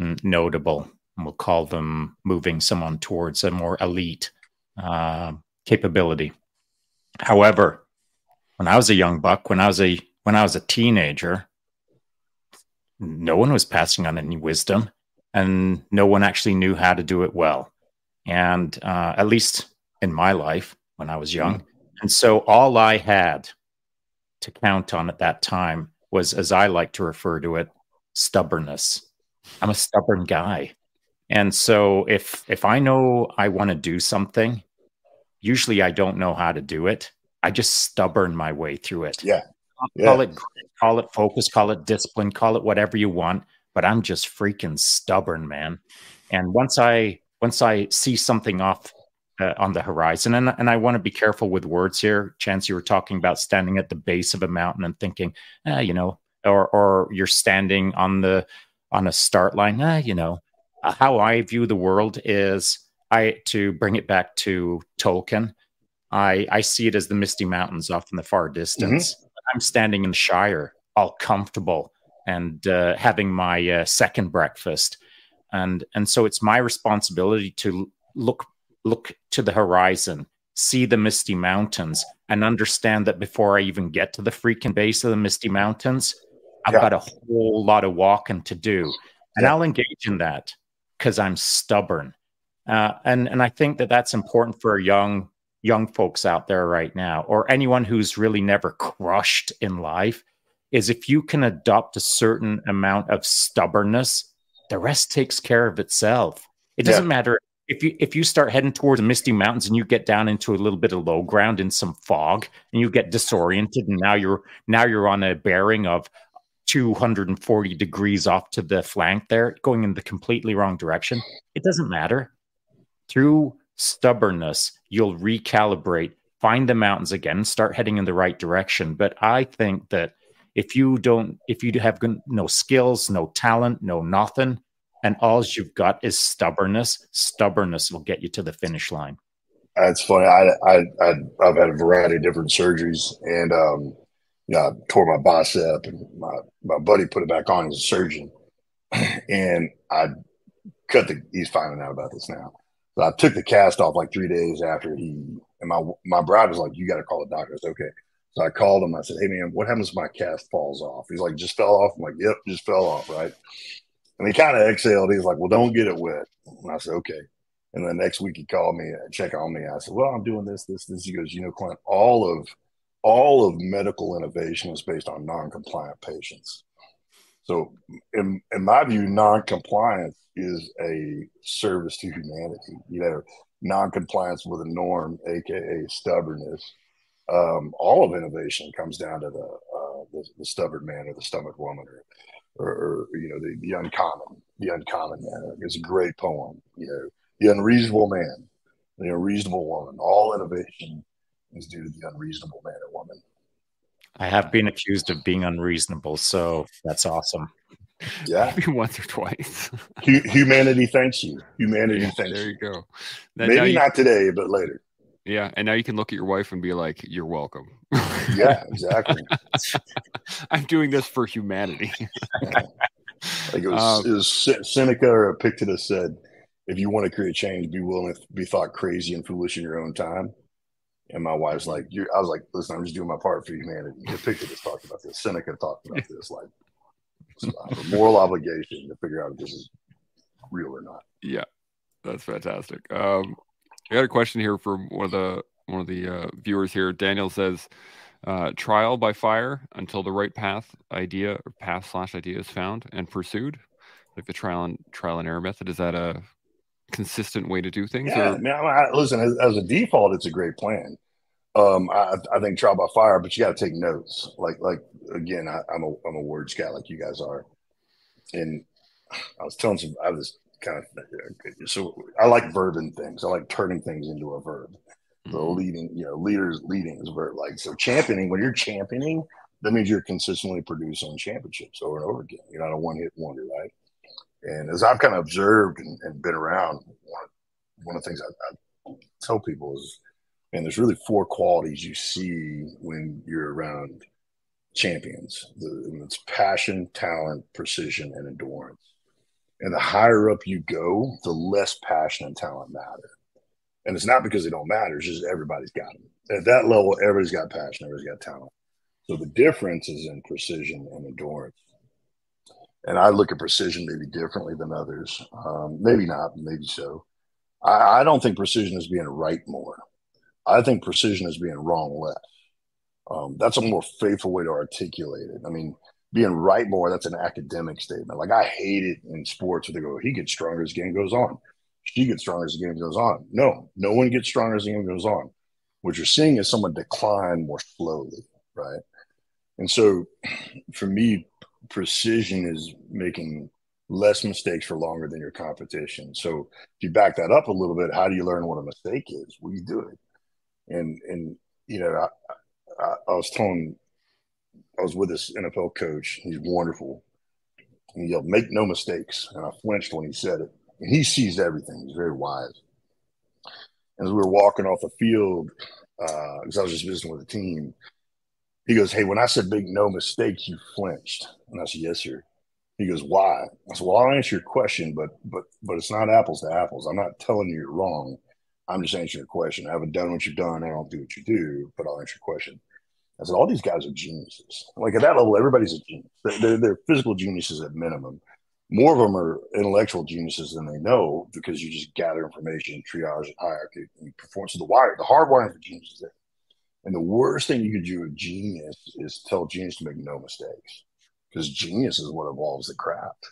mm, notable. And we'll call them moving someone towards a more elite uh, capability. However, when I was a young buck, when I was a when I was a teenager, no one was passing on any wisdom, and no one actually knew how to do it well. And uh, at least in my life, when I was young. And so all I had to count on at that time was, as I like to refer to it, stubbornness. I'm a stubborn guy. And so if if I know I want to do something, usually I don't know how to do it. I just stubborn my way through it. Yeah. Call it call it focus, call it discipline, call it whatever you want, but I'm just freaking stubborn, man. And once I once I see something off uh, on the horizon, and and I want to be careful with words here. Chance, you were talking about standing at the base of a mountain and thinking, ah, you know, or or you're standing on the on a start line. Ah, you know, uh, how I view the world is I to bring it back to Tolkien. I, I see it as the misty mountains off in the far distance. Mm-hmm. I'm standing in the Shire all comfortable and uh, having my uh, second breakfast and and so it's my responsibility to look look to the horizon see the misty mountains and understand that before i even get to the freaking base of the misty mountains i've yeah. got a whole lot of walking to do and yeah. i'll engage in that because i'm stubborn uh, and and i think that that's important for young young folks out there right now or anyone who's really never crushed in life is if you can adopt a certain amount of stubbornness the rest takes care of itself. It doesn't yeah. matter if you if you start heading towards the misty mountains and you get down into a little bit of low ground in some fog and you get disoriented and now you're now you're on a bearing of 240 degrees off to the flank there going in the completely wrong direction it doesn't matter. Through stubbornness you'll recalibrate find the mountains again start heading in the right direction. But i think that if you don't if you have no skills no talent no nothing and all you've got is stubbornness stubbornness will get you to the finish line that's funny i i, I have had a variety of different surgeries and um you know, I tore my bicep and my, my buddy put it back on as a surgeon and i cut the he's finding out about this now so i took the cast off like three days after he and my my bride was like you got to call the doctor it's okay so I called him. I said, "Hey man, what happens if my cast falls off?" He's like, "Just fell off." I'm like, "Yep, just fell off." Right. And he kind of exhaled. He's like, "Well, don't get it wet." And I said, "Okay." And then next week he called me and check on me. I said, "Well, I'm doing this, this, this." He goes, "You know, Clint, all of all of medical innovation is based on non-compliant patients." So, in, in my view, non-compliance is a service to humanity. You know, non-compliance with a norm, aka stubbornness, um, all of innovation comes down to the, uh, the, the stubborn man or the stomach woman or, or, or you know the, the uncommon the uncommon man. It's a great poem. You know the unreasonable man, the unreasonable woman. All innovation is due to the unreasonable man or woman. I have been accused of being unreasonable, so that's awesome. Yeah, Maybe once or twice. Humanity thanks you. Humanity yeah, thanks there you. There you go. Now, Maybe now you, not today, but later. Yeah, and now you can look at your wife and be like, "You're welcome." yeah, exactly. I'm doing this for humanity. like it was, um, it was Seneca or Epictetus said, "If you want to create change, be willing to be thought crazy and foolish in your own time." And my wife's like, I was like, listen, I'm just doing my part for humanity. Epictetus talked about this. Seneca talked about this. Like, a moral obligation to figure out if this is real or not. Yeah, that's fantastic. Um, I got a question here from one of the one of the uh, viewers here. Daniel says, uh, "Trial by fire until the right path idea or path slash idea is found and pursued, like the trial and trial and error method. Is that a consistent way to do things? Yeah, or? man. I, listen, as, as, a default, it's a great plan. Um, I, I think trial by fire, but you got to take notes. Like, like again, I, am a I'm a word scout like you guys are, and I was telling some I was kind of so I like verbing things. I like turning things into a verb. The mm-hmm. leading, you know, leaders leading is a verb. Like so, championing. When you're championing, that means you're consistently producing championships over and over again. You're not a one hit wonder, right? And as I've kind of observed and, and been around, one, one of the things I, I tell people is, and there's really four qualities you see when you're around champions. The, it's passion, talent, precision, and endurance. And the higher up you go, the less passion and talent matter. And it's not because they don't matter, it's just everybody's got them. At that level, everybody's got passion, everybody's got talent. So the difference is in precision and endurance. And I look at precision maybe differently than others. Um, maybe not, maybe so. I, I don't think precision is being right more. I think precision is being wrong less. Um, that's a more faithful way to articulate it. I mean, being right more, that's an academic statement. Like I hate it in sports where they go, he gets stronger as the game goes on. She gets stronger as the game goes on. No, no one gets stronger as the game goes on. What you're seeing is someone decline more slowly, right? And so for me, precision is making less mistakes for longer than your competition. So if you back that up a little bit, how do you learn what a mistake is? Well, you do it. And and you know, I, I, I was telling I was with this NFL coach. He's wonderful. And he yelled, "Make no mistakes." And I flinched when he said it. And he sees everything. He's very wise. And as we were walking off the field, because uh, I was just visiting with the team, He goes, Hey, when I said make no mistakes, you flinched. And I said, Yes, sir. He goes, Why? I said, Well, I'll answer your question, but but but it's not apples to apples. I'm not telling you you're wrong. I'm just answering your question. I haven't done what you've done. I don't do what you do, but I'll answer your question. I said, all these guys are geniuses. Like at that level, everybody's a genius. They're, they're, physical geniuses at minimum. More of them are intellectual geniuses than they know because you just gather information, triage, and hierarchy, and perform. So the wire, the hard wiring for genius is there. And the worst thing you can do with genius is tell genius to make no mistakes because genius is what evolves the craft.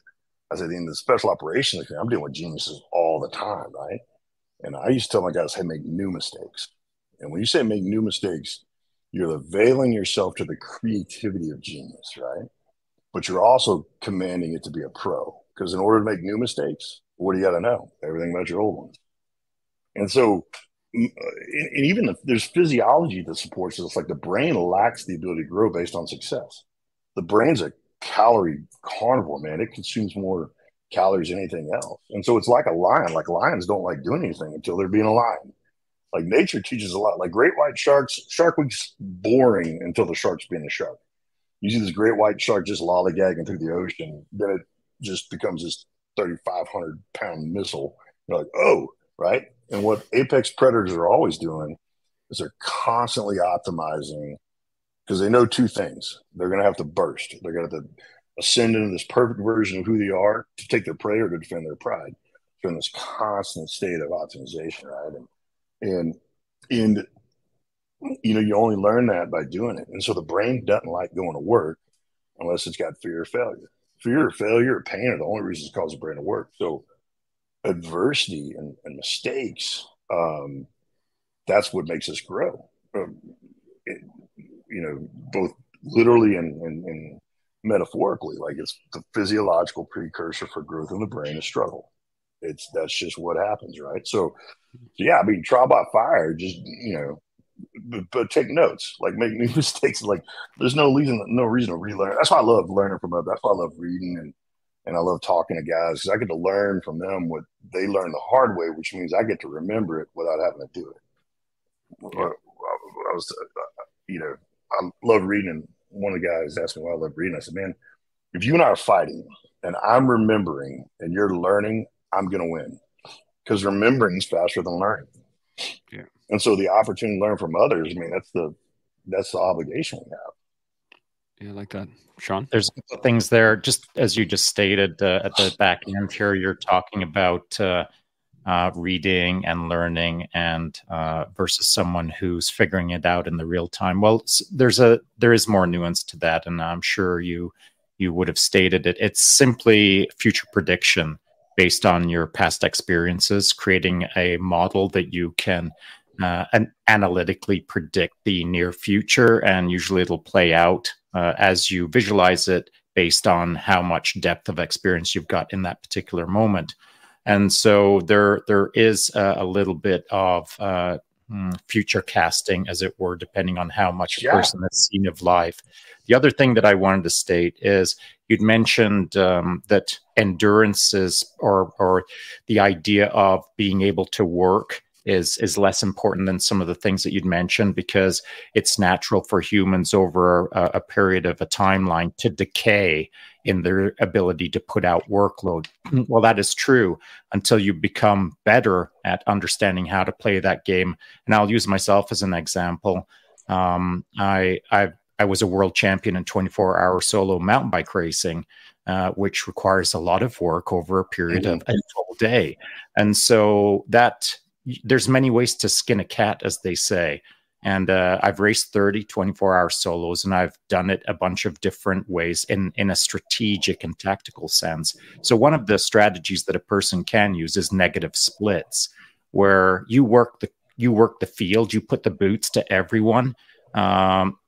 I said, in the special operations, I'm dealing with geniuses all the time, right? And I used to tell my guys, hey, make new mistakes. And when you say make new mistakes, you're availing yourself to the creativity of genius, right? But you're also commanding it to be a pro. Because in order to make new mistakes, what do you got to know? Everything about your old ones. And so, uh, and even the, there's physiology that supports this. Like the brain lacks the ability to grow based on success. The brain's a calorie carnivore, man. It consumes more calories than anything else. And so it's like a lion. Like lions don't like doing anything until they're being a lion. Like nature teaches a lot. Like great white sharks, Shark Week's boring until the shark's being a shark. You see this great white shark just lollygagging through the ocean, then it just becomes this 3,500 pound missile. You're like, oh, right. And what apex predators are always doing is they're constantly optimizing because they know two things. They're going to have to burst. They're going to have to ascend into this perfect version of who they are to take their prey or to defend their pride. They're in this constant state of optimization, right? And and and you know you only learn that by doing it. And so the brain doesn't like going to work unless it's got fear of failure. Fear of failure or pain are the only reasons cause the brain to work. So adversity and, and mistakes, um, that's what makes us grow. Um, it, you know, both literally and, and, and metaphorically, like it's the physiological precursor for growth in the brain is struggle. It's that's just what happens, right? So, yeah, I mean, trial by fire, just you know, but, but, take notes, like make new mistakes. Like there's no reason, no reason to relearn. That's why I love learning from others. That's why I love reading and and I love talking to guys because I get to learn from them what they learn the hard way, which means I get to remember it without having to do it. Yeah. I, I was, uh, you know, I love reading. And one of the guys asked me why I love reading. I said, man, if you and I are fighting and I'm remembering and you're learning, I'm going to win because remembering is faster than learning. Yeah. And so the opportunity to learn from others, I mean, that's the, that's the obligation we have. Yeah, I like that. Shaun? There's things there, just as you just stated uh, at the back end here, you're talking about uh, uh, reading and learning and uh, versus someone who's figuring it out in the real time. Well, there's a there is more nuance to that, and I'm sure you you would have stated it. It's simply future prediction based on your past experiences, creating a model that you can uh, an analytically predict the near future, and usually it'll play out uh, as you visualize it based on how much depth of experience you've got in that particular moment. And so there there is a, a little bit of uh, hmm, future casting, as it were, depending on how much yeah. a person has seen of life. The other thing that I wanted to state is you'd mentioned um, that endurance is, or or the idea of being able to work is is less important than some of the things that you'd mentioned because it's natural for humans over a, a period of a timeline to decay in their ability to put out workload. well, that is true until you become better at understanding how to play that game. And I'll use myself as an example. Um, I I I was a world champion in 24 hour solo mountain bike racing. Uh, which requires a lot of work over a period mm-hmm. of a full day. And so that there's many ways to skin a cat, as they say. And uh, I've raced 30 24 hour solos, and I've done it a bunch of different ways in, in a strategic and tactical sense. So, one of the strategies that a person can use is negative splits, where you work the you work the field, you put the boots to everyone, um,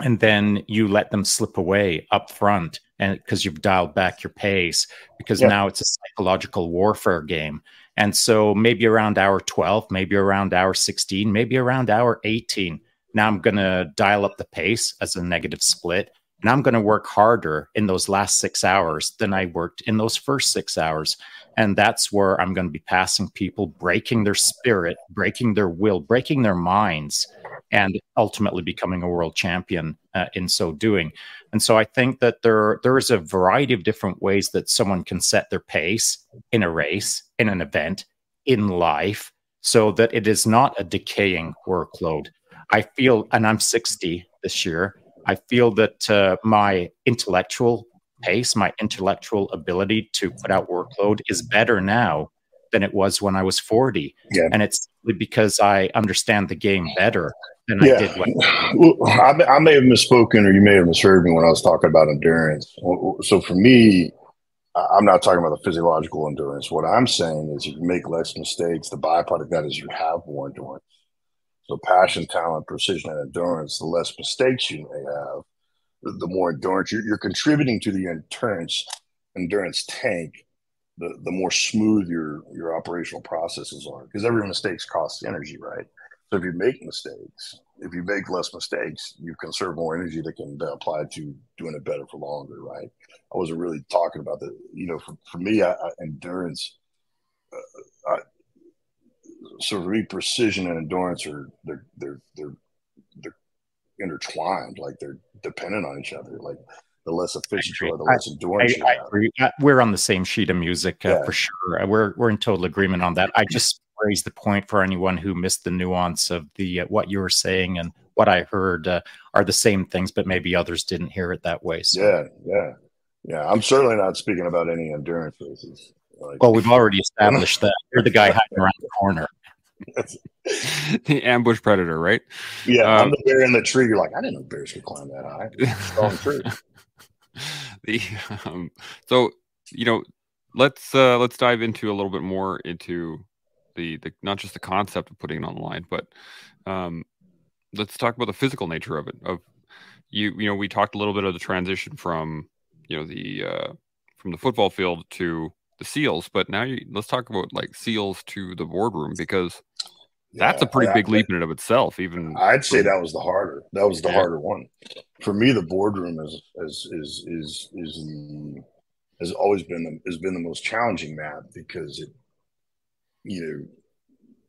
and then you let them slip away up front and because you've dialed back your pace because now it's a psychological warfare game and so maybe around hour 12, maybe around hour 16, maybe around hour 18, now I'm going to dial up the pace as a negative split. And I'm going to work harder in those last six hours than I worked in those first six hours. And that's where I'm going to be passing people, breaking their spirit, breaking their will, breaking their minds and ultimately becoming a world champion uh, in so doing. And so I think that there there is a variety of different ways that someone can set their pace in a race, in an event, in life, so that it is not a decaying workload. I feel, and I'm 60 this year. I feel that uh, my intellectual pace, my intellectual ability to put out workload is better now than it was when I was 40. Yeah. And it's because I understand the game better than yeah. I did. Well, I, I may have misspoken or you may have misheard me when I was talking about endurance. So for me, I'm not talking about the physiological endurance. What I'm saying is you make less mistakes. The byproduct of that is you have more endurance. So passion, talent, precision, and endurance, the less mistakes you may have, the, the more endurance you're, you're contributing to the endurance endurance tank the, the more smooth your your operational processes are because every mistakes costs energy right so if you make mistakes if you make less mistakes you conserve more energy that can be applied to doing it better for longer right i wasn't really talking about the you know for, for me I, I, endurance uh, I, so for me precision and endurance are they're they're they're they're intertwined like they're dependent on each other like the less efficient you are, the less endurance I, I, agree. We're on the same sheet of music uh, yeah. for sure. Uh, we're we're in total agreement on that. I just raised the point for anyone who missed the nuance of the uh, what you were saying and what I heard uh, are the same things, but maybe others didn't hear it that way. So. Yeah, yeah, yeah. I'm certainly not speaking about any endurance races. Like, well, we've already established that you're the guy hiding around the corner. the ambush predator, right? Yeah, um, I'm the bear in the tree. You're like, I didn't know bears could climb that high. Strong tree. the um, so you know let's uh let's dive into a little bit more into the the not just the concept of putting it online but um let's talk about the physical nature of it of you you know we talked a little bit of the transition from you know the uh from the football field to the seals but now you, let's talk about like seals to the boardroom because that's a pretty big leap in and of itself. Even I'd say that was the harder. That was the yeah. harder one. For me, the boardroom is is is is is the has always been the, has been the most challenging map because it, you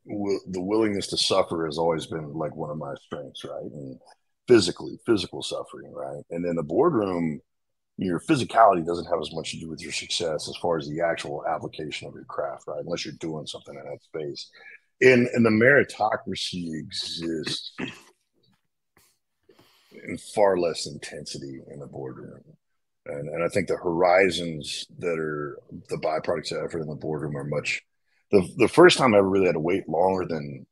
know, the willingness to suffer has always been like one of my strengths, right? And physically, physical suffering, right? And then the boardroom, your physicality doesn't have as much to do with your success as far as the actual application of your craft, right? Unless you're doing something in that space and and the meritocracy exists in far less intensity in the boardroom. And, and I think the horizons that are the byproducts of effort in the boardroom are much. The, the first time I ever really had to wait longer than,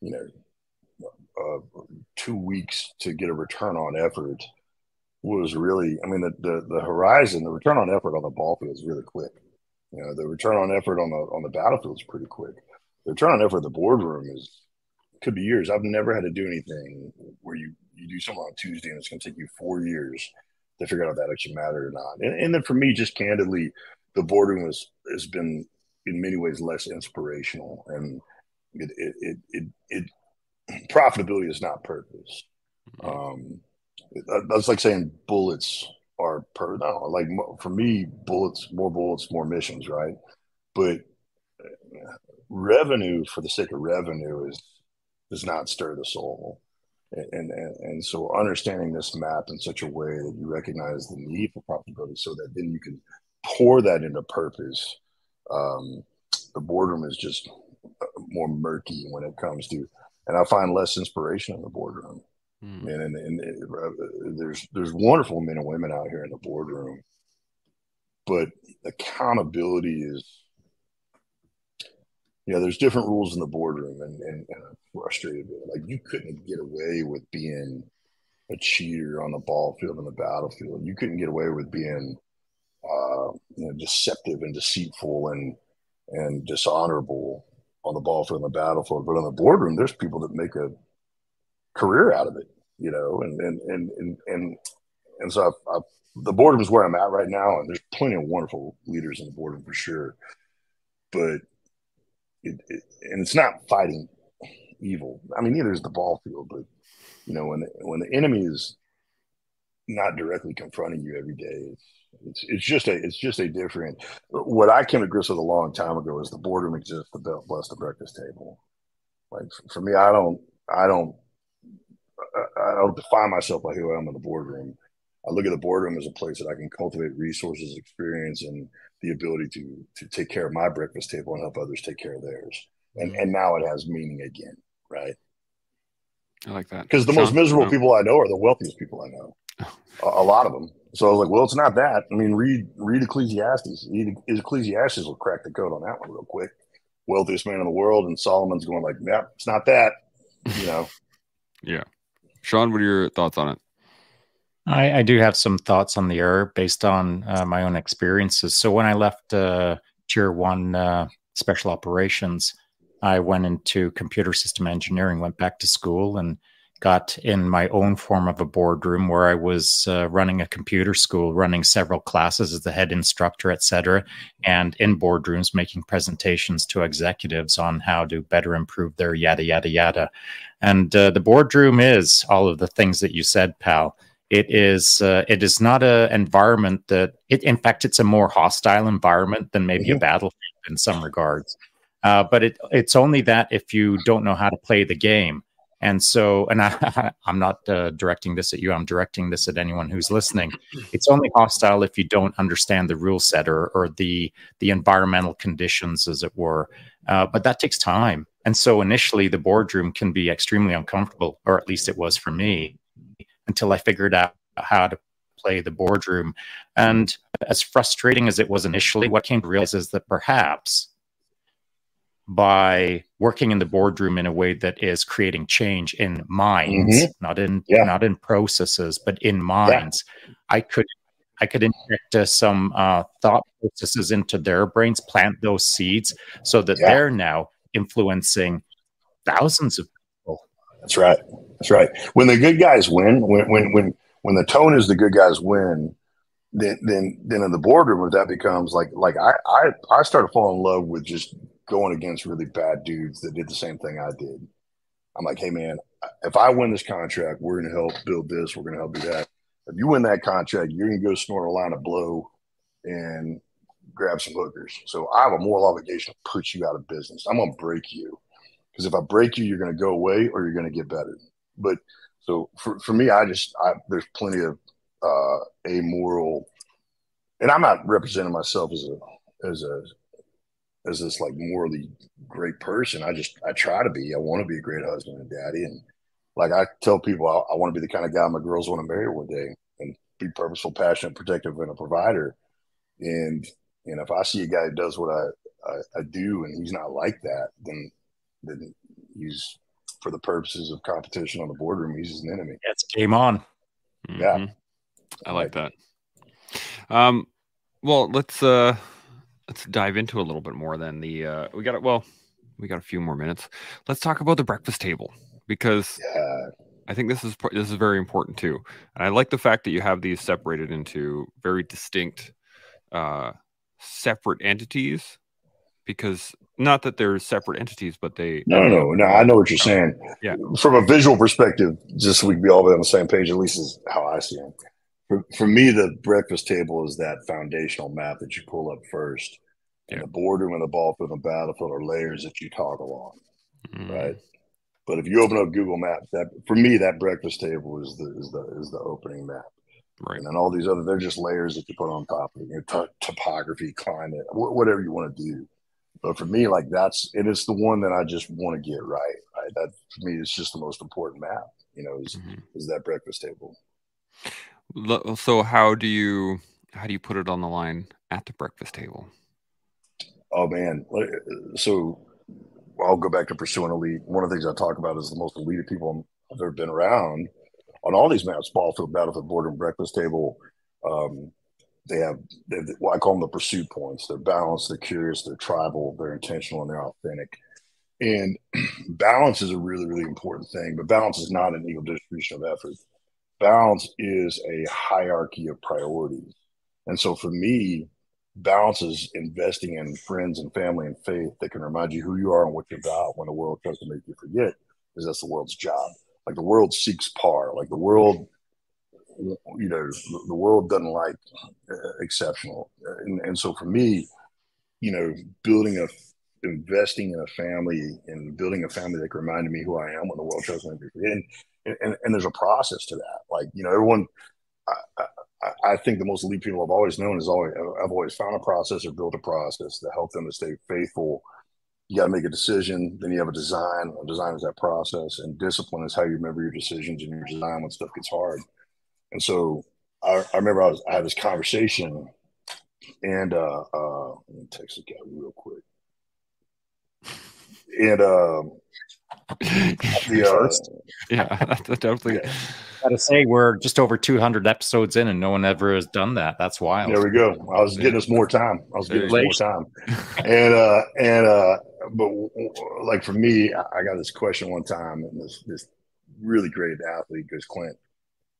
you know, uh, two weeks to get a return on effort was really, I mean, the, the, the horizon, the return on effort on the ball field is really quick. You know, the return on effort on the on the battlefield is pretty quick the return on effort the boardroom is could be years. I've never had to do anything where you you do something on Tuesday and it's going to take you four years to figure out if that actually mattered or not. And, and then for me, just candidly, the boardroom has has been in many ways less inspirational, and it it it, it, it profitability is not purpose. Mm-hmm. Um, that's like saying bullets are per no like for me bullets more bullets more missions right but revenue for the sake of revenue is does not stir the soul. And, and and so understanding this map in such a way that you recognize the need for profitability so that then you can pour that into purpose um, the boardroom is just more murky when it comes to and i find less inspiration in the boardroom mm. and, and, and it, uh, there's there's wonderful men and women out here in the boardroom but accountability is you know, there's different rules in the boardroom, and, and, and I'm frustrated with it. Like you couldn't get away with being a cheater on the ball field and the battlefield. You couldn't get away with being, uh, you know, deceptive and deceitful and and dishonorable on the ball field and the battlefield. But on the boardroom, there's people that make a career out of it, you know, and and and and and, and so I've, I've, the boardroom is where I'm at right now, and there's plenty of wonderful leaders in the boardroom for sure. But it, it, and it's not fighting evil. I mean, neither is the ball field, but you know, when the, when the enemy is not directly confronting you every day, it's, it's it's just a it's just a different. What I came to grips with a long time ago is the boardroom exists to bless the breakfast table. Like for me, I don't I don't I don't define myself by who I am in the boardroom. I look at the boardroom as a place that I can cultivate resources, experience, and the ability to to take care of my breakfast table and help others take care of theirs. And mm-hmm. and now it has meaning again, right? I like that because the Shaun, most miserable oh. people I know are the wealthiest people I know. A, a, lot of them. So I was like, well, it's not that. I mean, read read Ecclesiastes. Ecclesiastes will crack the code on that one real quick. Wealthiest man in the world, and Solomon's going like, yep, it's not that. You know. yeah, Shaun, what are your thoughts on it? I, I do have some thoughts on the error based on uh, my own experiences. So when I left uh, Tier One uh, Special Operations, I went into computer system engineering, went back to school, and got in my own form of a boardroom where I was uh, running a computer school, running several classes as the head instructor, etc., and in boardrooms making presentations to executives on how to better improve their yada yada yada. And uh, the boardroom is all of the things that you said, pal. It is uh, it is not an environment that it. In fact, it's a more hostile environment than maybe mm-hmm. a battlefield in some regards. Uh, but it, it's only that if you don't know how to play the game. And so, and I, am not uh, directing this at you. I'm directing this at anyone who's listening. It's only hostile if you don't understand the rule set or, or the the environmental conditions, as it were. Uh, but that takes time. And so, initially, the boardroom can be extremely uncomfortable, or at least it was for me, until I figured out how to play the boardroom. And as frustrating as it was initially, what came to realize is that perhaps by working in the boardroom in a way that is creating change in minds, mm-hmm. not in yeah. not in processes, but in minds. Yeah. I could I could inject uh, some uh, thought processes into their brains, plant those seeds, so that yeah. they're now influencing thousands of people. That's right. That's right. When the good guys win, when when when when the tone is the good guys win, then then then in the boardroom, that becomes like like I I I started falling in love with just going against really bad dudes that did the same thing I did. I'm like, hey man, if I win this contract, we're going to help build this. We're going to help do that. If you win that contract, you're going to go snort a line of blow and grab some hookers. So I have a moral obligation to put you out of business. I'm going to break you because if I break you, you're going to go away or you're going to get better. But so for, for me, I just, I, there's plenty of uh, amoral, and I'm not representing myself as a, as a as this like morally great person. I just I try to be. I want to be a great husband and daddy, and like I tell people, I, I want to be the kind of guy my girls want to marry one day, and be purposeful, passionate, protective, and a provider. And and if I see a guy who does what I, I, I do, and he's not like that, then then he's for the purposes of competition on the boardroom, he's an enemy. That's game on. Mm-hmm. Yeah, I like that. Um, well, let's uh let's dive into a little bit more than the uh we got it well we got a few more minutes. Let's talk about the breakfast table because yeah. i think this is this is very important too. And i like the fact that you have these separated into very distinct uh separate entities because not that they're separate entities but they no no no no i know what you're saying. yeah. From a visual perspective just so we can be all on the same page at least is how i see it for, for me, the breakfast table is that foundational map that you pull up first. And the boardroom and the ball field and the battlefield are layers that you toggle on, mm. right? But if you open up Google Maps, that for me, that breakfast table is the is the is the opening map, right? And then all these other, they're just layers that you put on top of it. You know, t- topography, climate, wh- whatever you want to do. But for me, like that's and it is the one that I just want to get right. Right, that for me is just the most important map. You know, is mm-hmm. is that breakfast table. So how do you how do you put it on the line at the breakfast table? Oh man, so I'll go back to pursuing elite. One of the things I talk about is the most elite people I've ever been around. On all these maps, ball field, battlefield, boardroom, breakfast table, um, they have, they have well, I call them the pursuit points. They're balanced, they're curious, they're tribal, they're intentional, and they're authentic. And balance is a really, really important thing, but balance is not an equal distribution of effort balance is a hierarchy of priorities. And so for me, balance is investing in friends and family and faith that can remind you who you are and what you're about when the world tries to make you forget, because that's the world's job. Like the world seeks par. Like the world, you know, the world doesn't like uh, exceptional. And, and so for me, you know, building a investing in a family and building a family that reminded me who I am when the world me to be. And, and, and there's a process to that. Like, you know, everyone, I, I, think the most elite people I've always known is always, I've always found a process or built a process to help them to stay faithful. You got to make a decision. Then you have a design. A design is that process, and discipline is how you remember your decisions and your design when stuff gets hard. And so I, I remember I was I had this conversation, and uh, uh, let me text the guy real quick. And um, the, uh, yeah, definitely. Yeah. Gotta say, we're just over 200 episodes in, and no one ever has done that. That's wild. There we go. I was getting us more time. I was getting us more time. And uh, and uh, but like for me, I got this question one time, and this this really great athlete goes, Clint.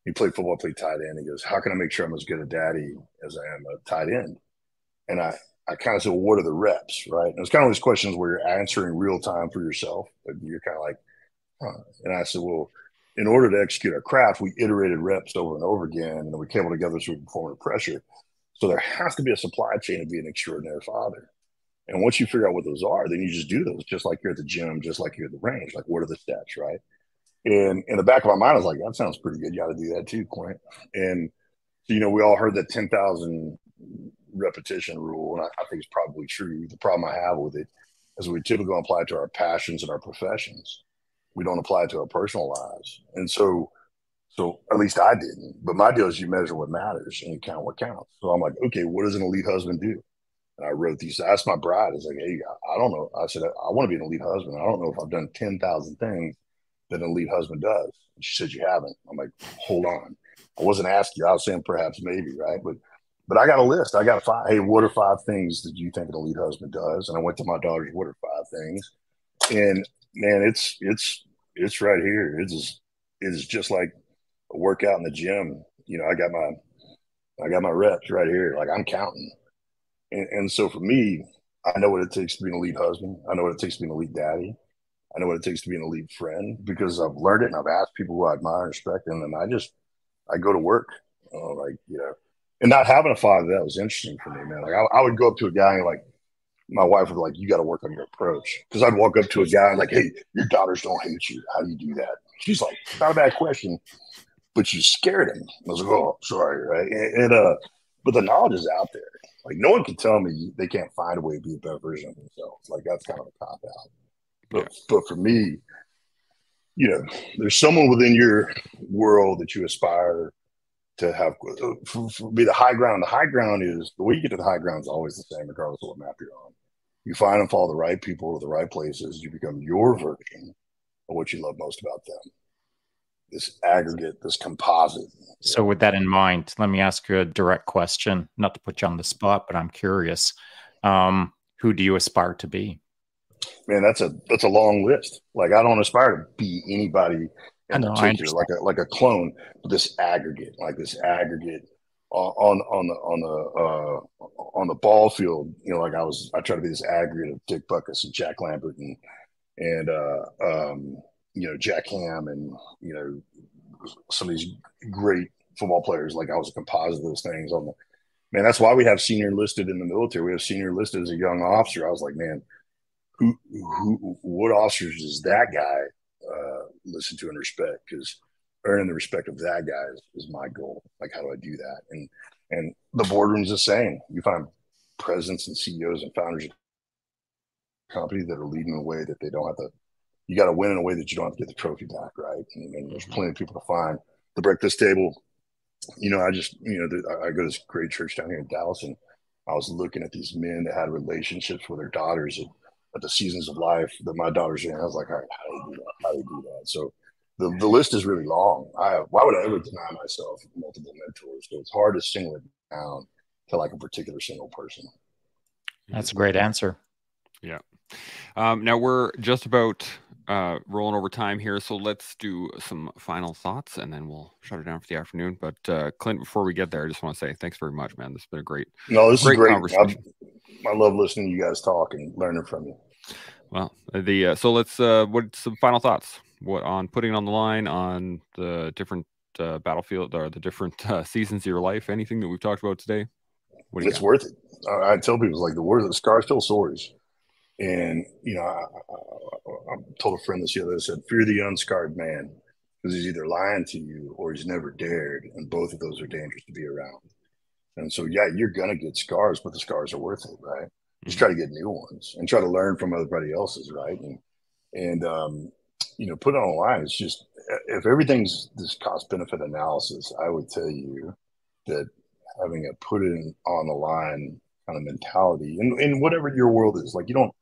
He played football, played tight end. He goes, "How can I make sure I'm as good a daddy as I am a tight end?" And I I kind of said, well, what are the reps, right? And it's kind of these questions where you're answering real time for yourself. But you're kind of like, huh. And I said, well, in order to execute our craft, we iterated reps over and over again, and we came together so we can perform under pressure. So there has to be a supply chain to be an extraordinary father. And once you figure out what those are, then you just do those, just like you're at the gym, just like you're at the range. Like, what are the steps, right? And in the back of my mind, I was like, that sounds pretty good. You got to do that too, Clint. And you know, we all heard that 10,000 repetition rule, and I, I, think it's probably true. The problem I have with it is we typically apply it to our passions and our professions. We don't apply it to our personal lives, and so, so at least I didn't. But my deal is you measure what matters and you count what counts. So I'm like, okay, what does an elite husband do? And I wrote these. I asked my bride, I was like, hey, I don't know. I said, I want to be an elite husband. I don't know if I've done ten thousand things that an elite husband does. And she said, you haven't. I'm like, hold on. I wasn't asking you. I was saying perhaps maybe, right? But but I got a list. I got five. Hey, what are five things that you think an elite husband does? And I went to my daughter's. What are five things? And man, it's it's it's right here. It's it's just like a workout in the gym. You know, I got my I got my reps right here. Like I'm counting. And, and so for me, I know what it takes to be an elite husband. I know what it takes to be an elite daddy. I know what it takes to be an elite friend because I've learned it and I've asked people who I admire and respect, and then I just I go to work. Uh, like you know, and not having a father that was interesting for me, man. Like I, I would go up to a guy and like my wife would like, you got to work on your approach because I'd walk up to a guy and like, hey, your daughters don't hate you. How do you do that? She's like, not a bad question, but you scared him. I was like, oh, sorry, right? And, and uh, but the knowledge is out there. Like no one can tell me they can't find a way to be a better version of themselves. Like that's kind of a cop out. But yeah. but for me, you know, there's someone within your world that you aspire to have be the high ground. The high ground is the way you get to the high ground is always the same, regardless of what map you're on. You find and follow the right people to the right places. You become your version of what you love most about them. This aggregate, this composite. So, with that in mind, let me ask you a direct question. Not to put you on the spot, but I'm curious. Um, who do you aspire to be? Man, that's a that's a long list. Like I don't aspire to be anybody in know, particular, like a like a clone, but this aggregate, like this aggregate on on the on the uh, on the ball field. You know, like I was, I try to be this aggregate of Dick Butkus and Jack Lambert and and uh, um, you know Jack Ham and you know some of these great football players. Like I was a composite of those things on the man. That's why we have senior enlisted in the military. We have senior enlisted as a young officer. I was like, man, who who what officers is that guy uh, listen to and respect because earning the respect of that guy is, is, my goal. Like, how do I do that? And and the boardroom's the same. You find presidents and CEOs and founders of companies that are leading in a way that they don't have to. You got to win in a way that you don't have to get the trophy back, right? And, and there's plenty of people to find. The breakfast table, you know, I just you know I go to this great church down here in Dallas, and I was looking at these men that had relationships with their daughters and at the seasons of life that my daughter's in. I was like, all right, how do you do that? How do you do that? So the, the list is really long. I why would I ever deny myself multiple mentors? So it's hard to single it down to like a particular single person. That's a great answer. Yeah. Um, now we're just about uh, rolling over time here, so let's do some final thoughts and then we'll shut it down for the afternoon. But uh, Clint, before we get there, I just want to say thanks very much, man. This has been a great, no, this great is great. Conversation. I, I love listening to you guys talk and learning from you. Well, the uh, so let's uh, what some final thoughts? What on putting on the line on the different uh, battlefield or the different uh, seasons of your life? Anything that we've talked about today? What it's got? worth it. I tell people like the words, the scars tell stories. And you know, I, I, I told a friend this the other day. I said, "Fear the unscarred man, because he's either lying to you or he's never dared, and both of those are dangerous to be around." And so, yeah, you're gonna get scars, but the scars are worth it, right? Just try to get new ones and try to learn from everybody else's, right? And and um, you know, put it on the line. It's just if everything's this cost benefit analysis, I would tell you that having a put it on the line kind of mentality and, and whatever your world is, like you don't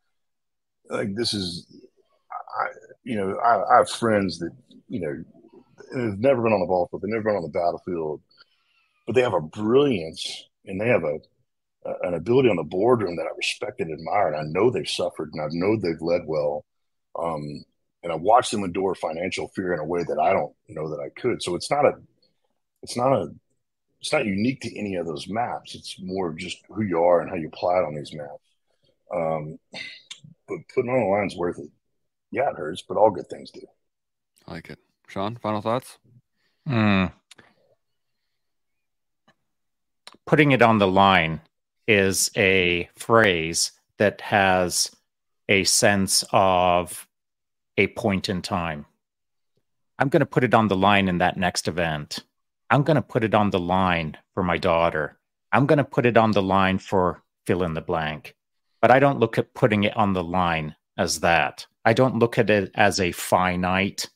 like this is, I, you know, I, I have friends that you know have never been on the ball field, they've never been on the battlefield, but they have a brilliance and they have a an ability on the boardroom that I respect and admire, and I know they've suffered, and I know they've led well. Um, and I watched them endure financial fear in a way that I don't know that I could. So it's not a, it's not a, it's not unique to any of those maps. It's more of just who you are and how you apply it on these maps. Um, but putting on the line's worth it. Yeah, it hurts, but all good things do. I like it. Shaun, final thoughts? Hmm. Putting it on the line is a phrase that has a sense of a point in time. I'm going to put it on the line in that next event. I'm going to put it on the line for my daughter. I'm going to put it on the line for fill in the blank. But I don't look at putting it on the line as that. I don't look at it as a finite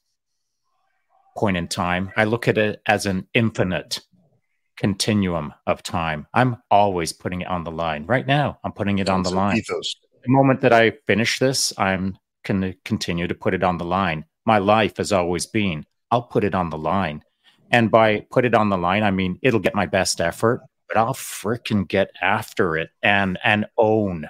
point in time. I look at it as an infinite continuum of time. I'm always putting it on the line. Right now, I'm putting it on the line. Ethos. The moment that I finish this, I'm going to continue to put it on the line. My life has always been, I'll put it on the line. And by put it on the line, I mean it'll get my best effort, but I'll freaking get after it and and own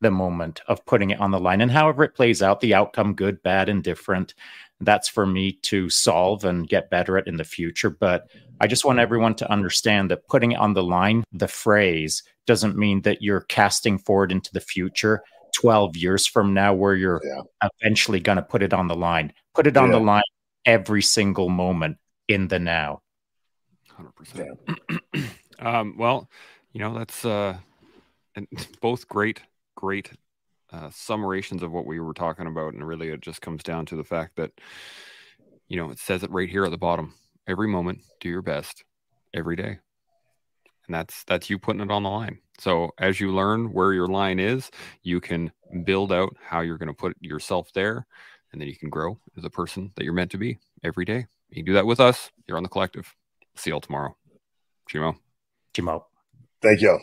the moment of putting it on the line. And however it plays out, the outcome, good, bad, indifferent, that's for me to solve and get better at in the future. But I just want everyone to understand that putting it on the line, the phrase, doesn't mean that you're casting forward into the future 12 years from now where you're yeah. eventually going to put it on the line. Put it on yeah. the line every single moment in the now. 100%. Yeah. um, well, you know, that's uh, and both great, great uh, summations of what we were talking about. And really, it just comes down to the fact that, you know, it says it right here at the bottom every moment, do your best every day. And that's that's you putting it on the line. So as you learn where your line is, you can build out how you're going to put yourself there, and then you can grow as a person that you're meant to be every day. You do that with us. You're on the collective. See y'all tomorrow. Chimo. Chimo. Thank you.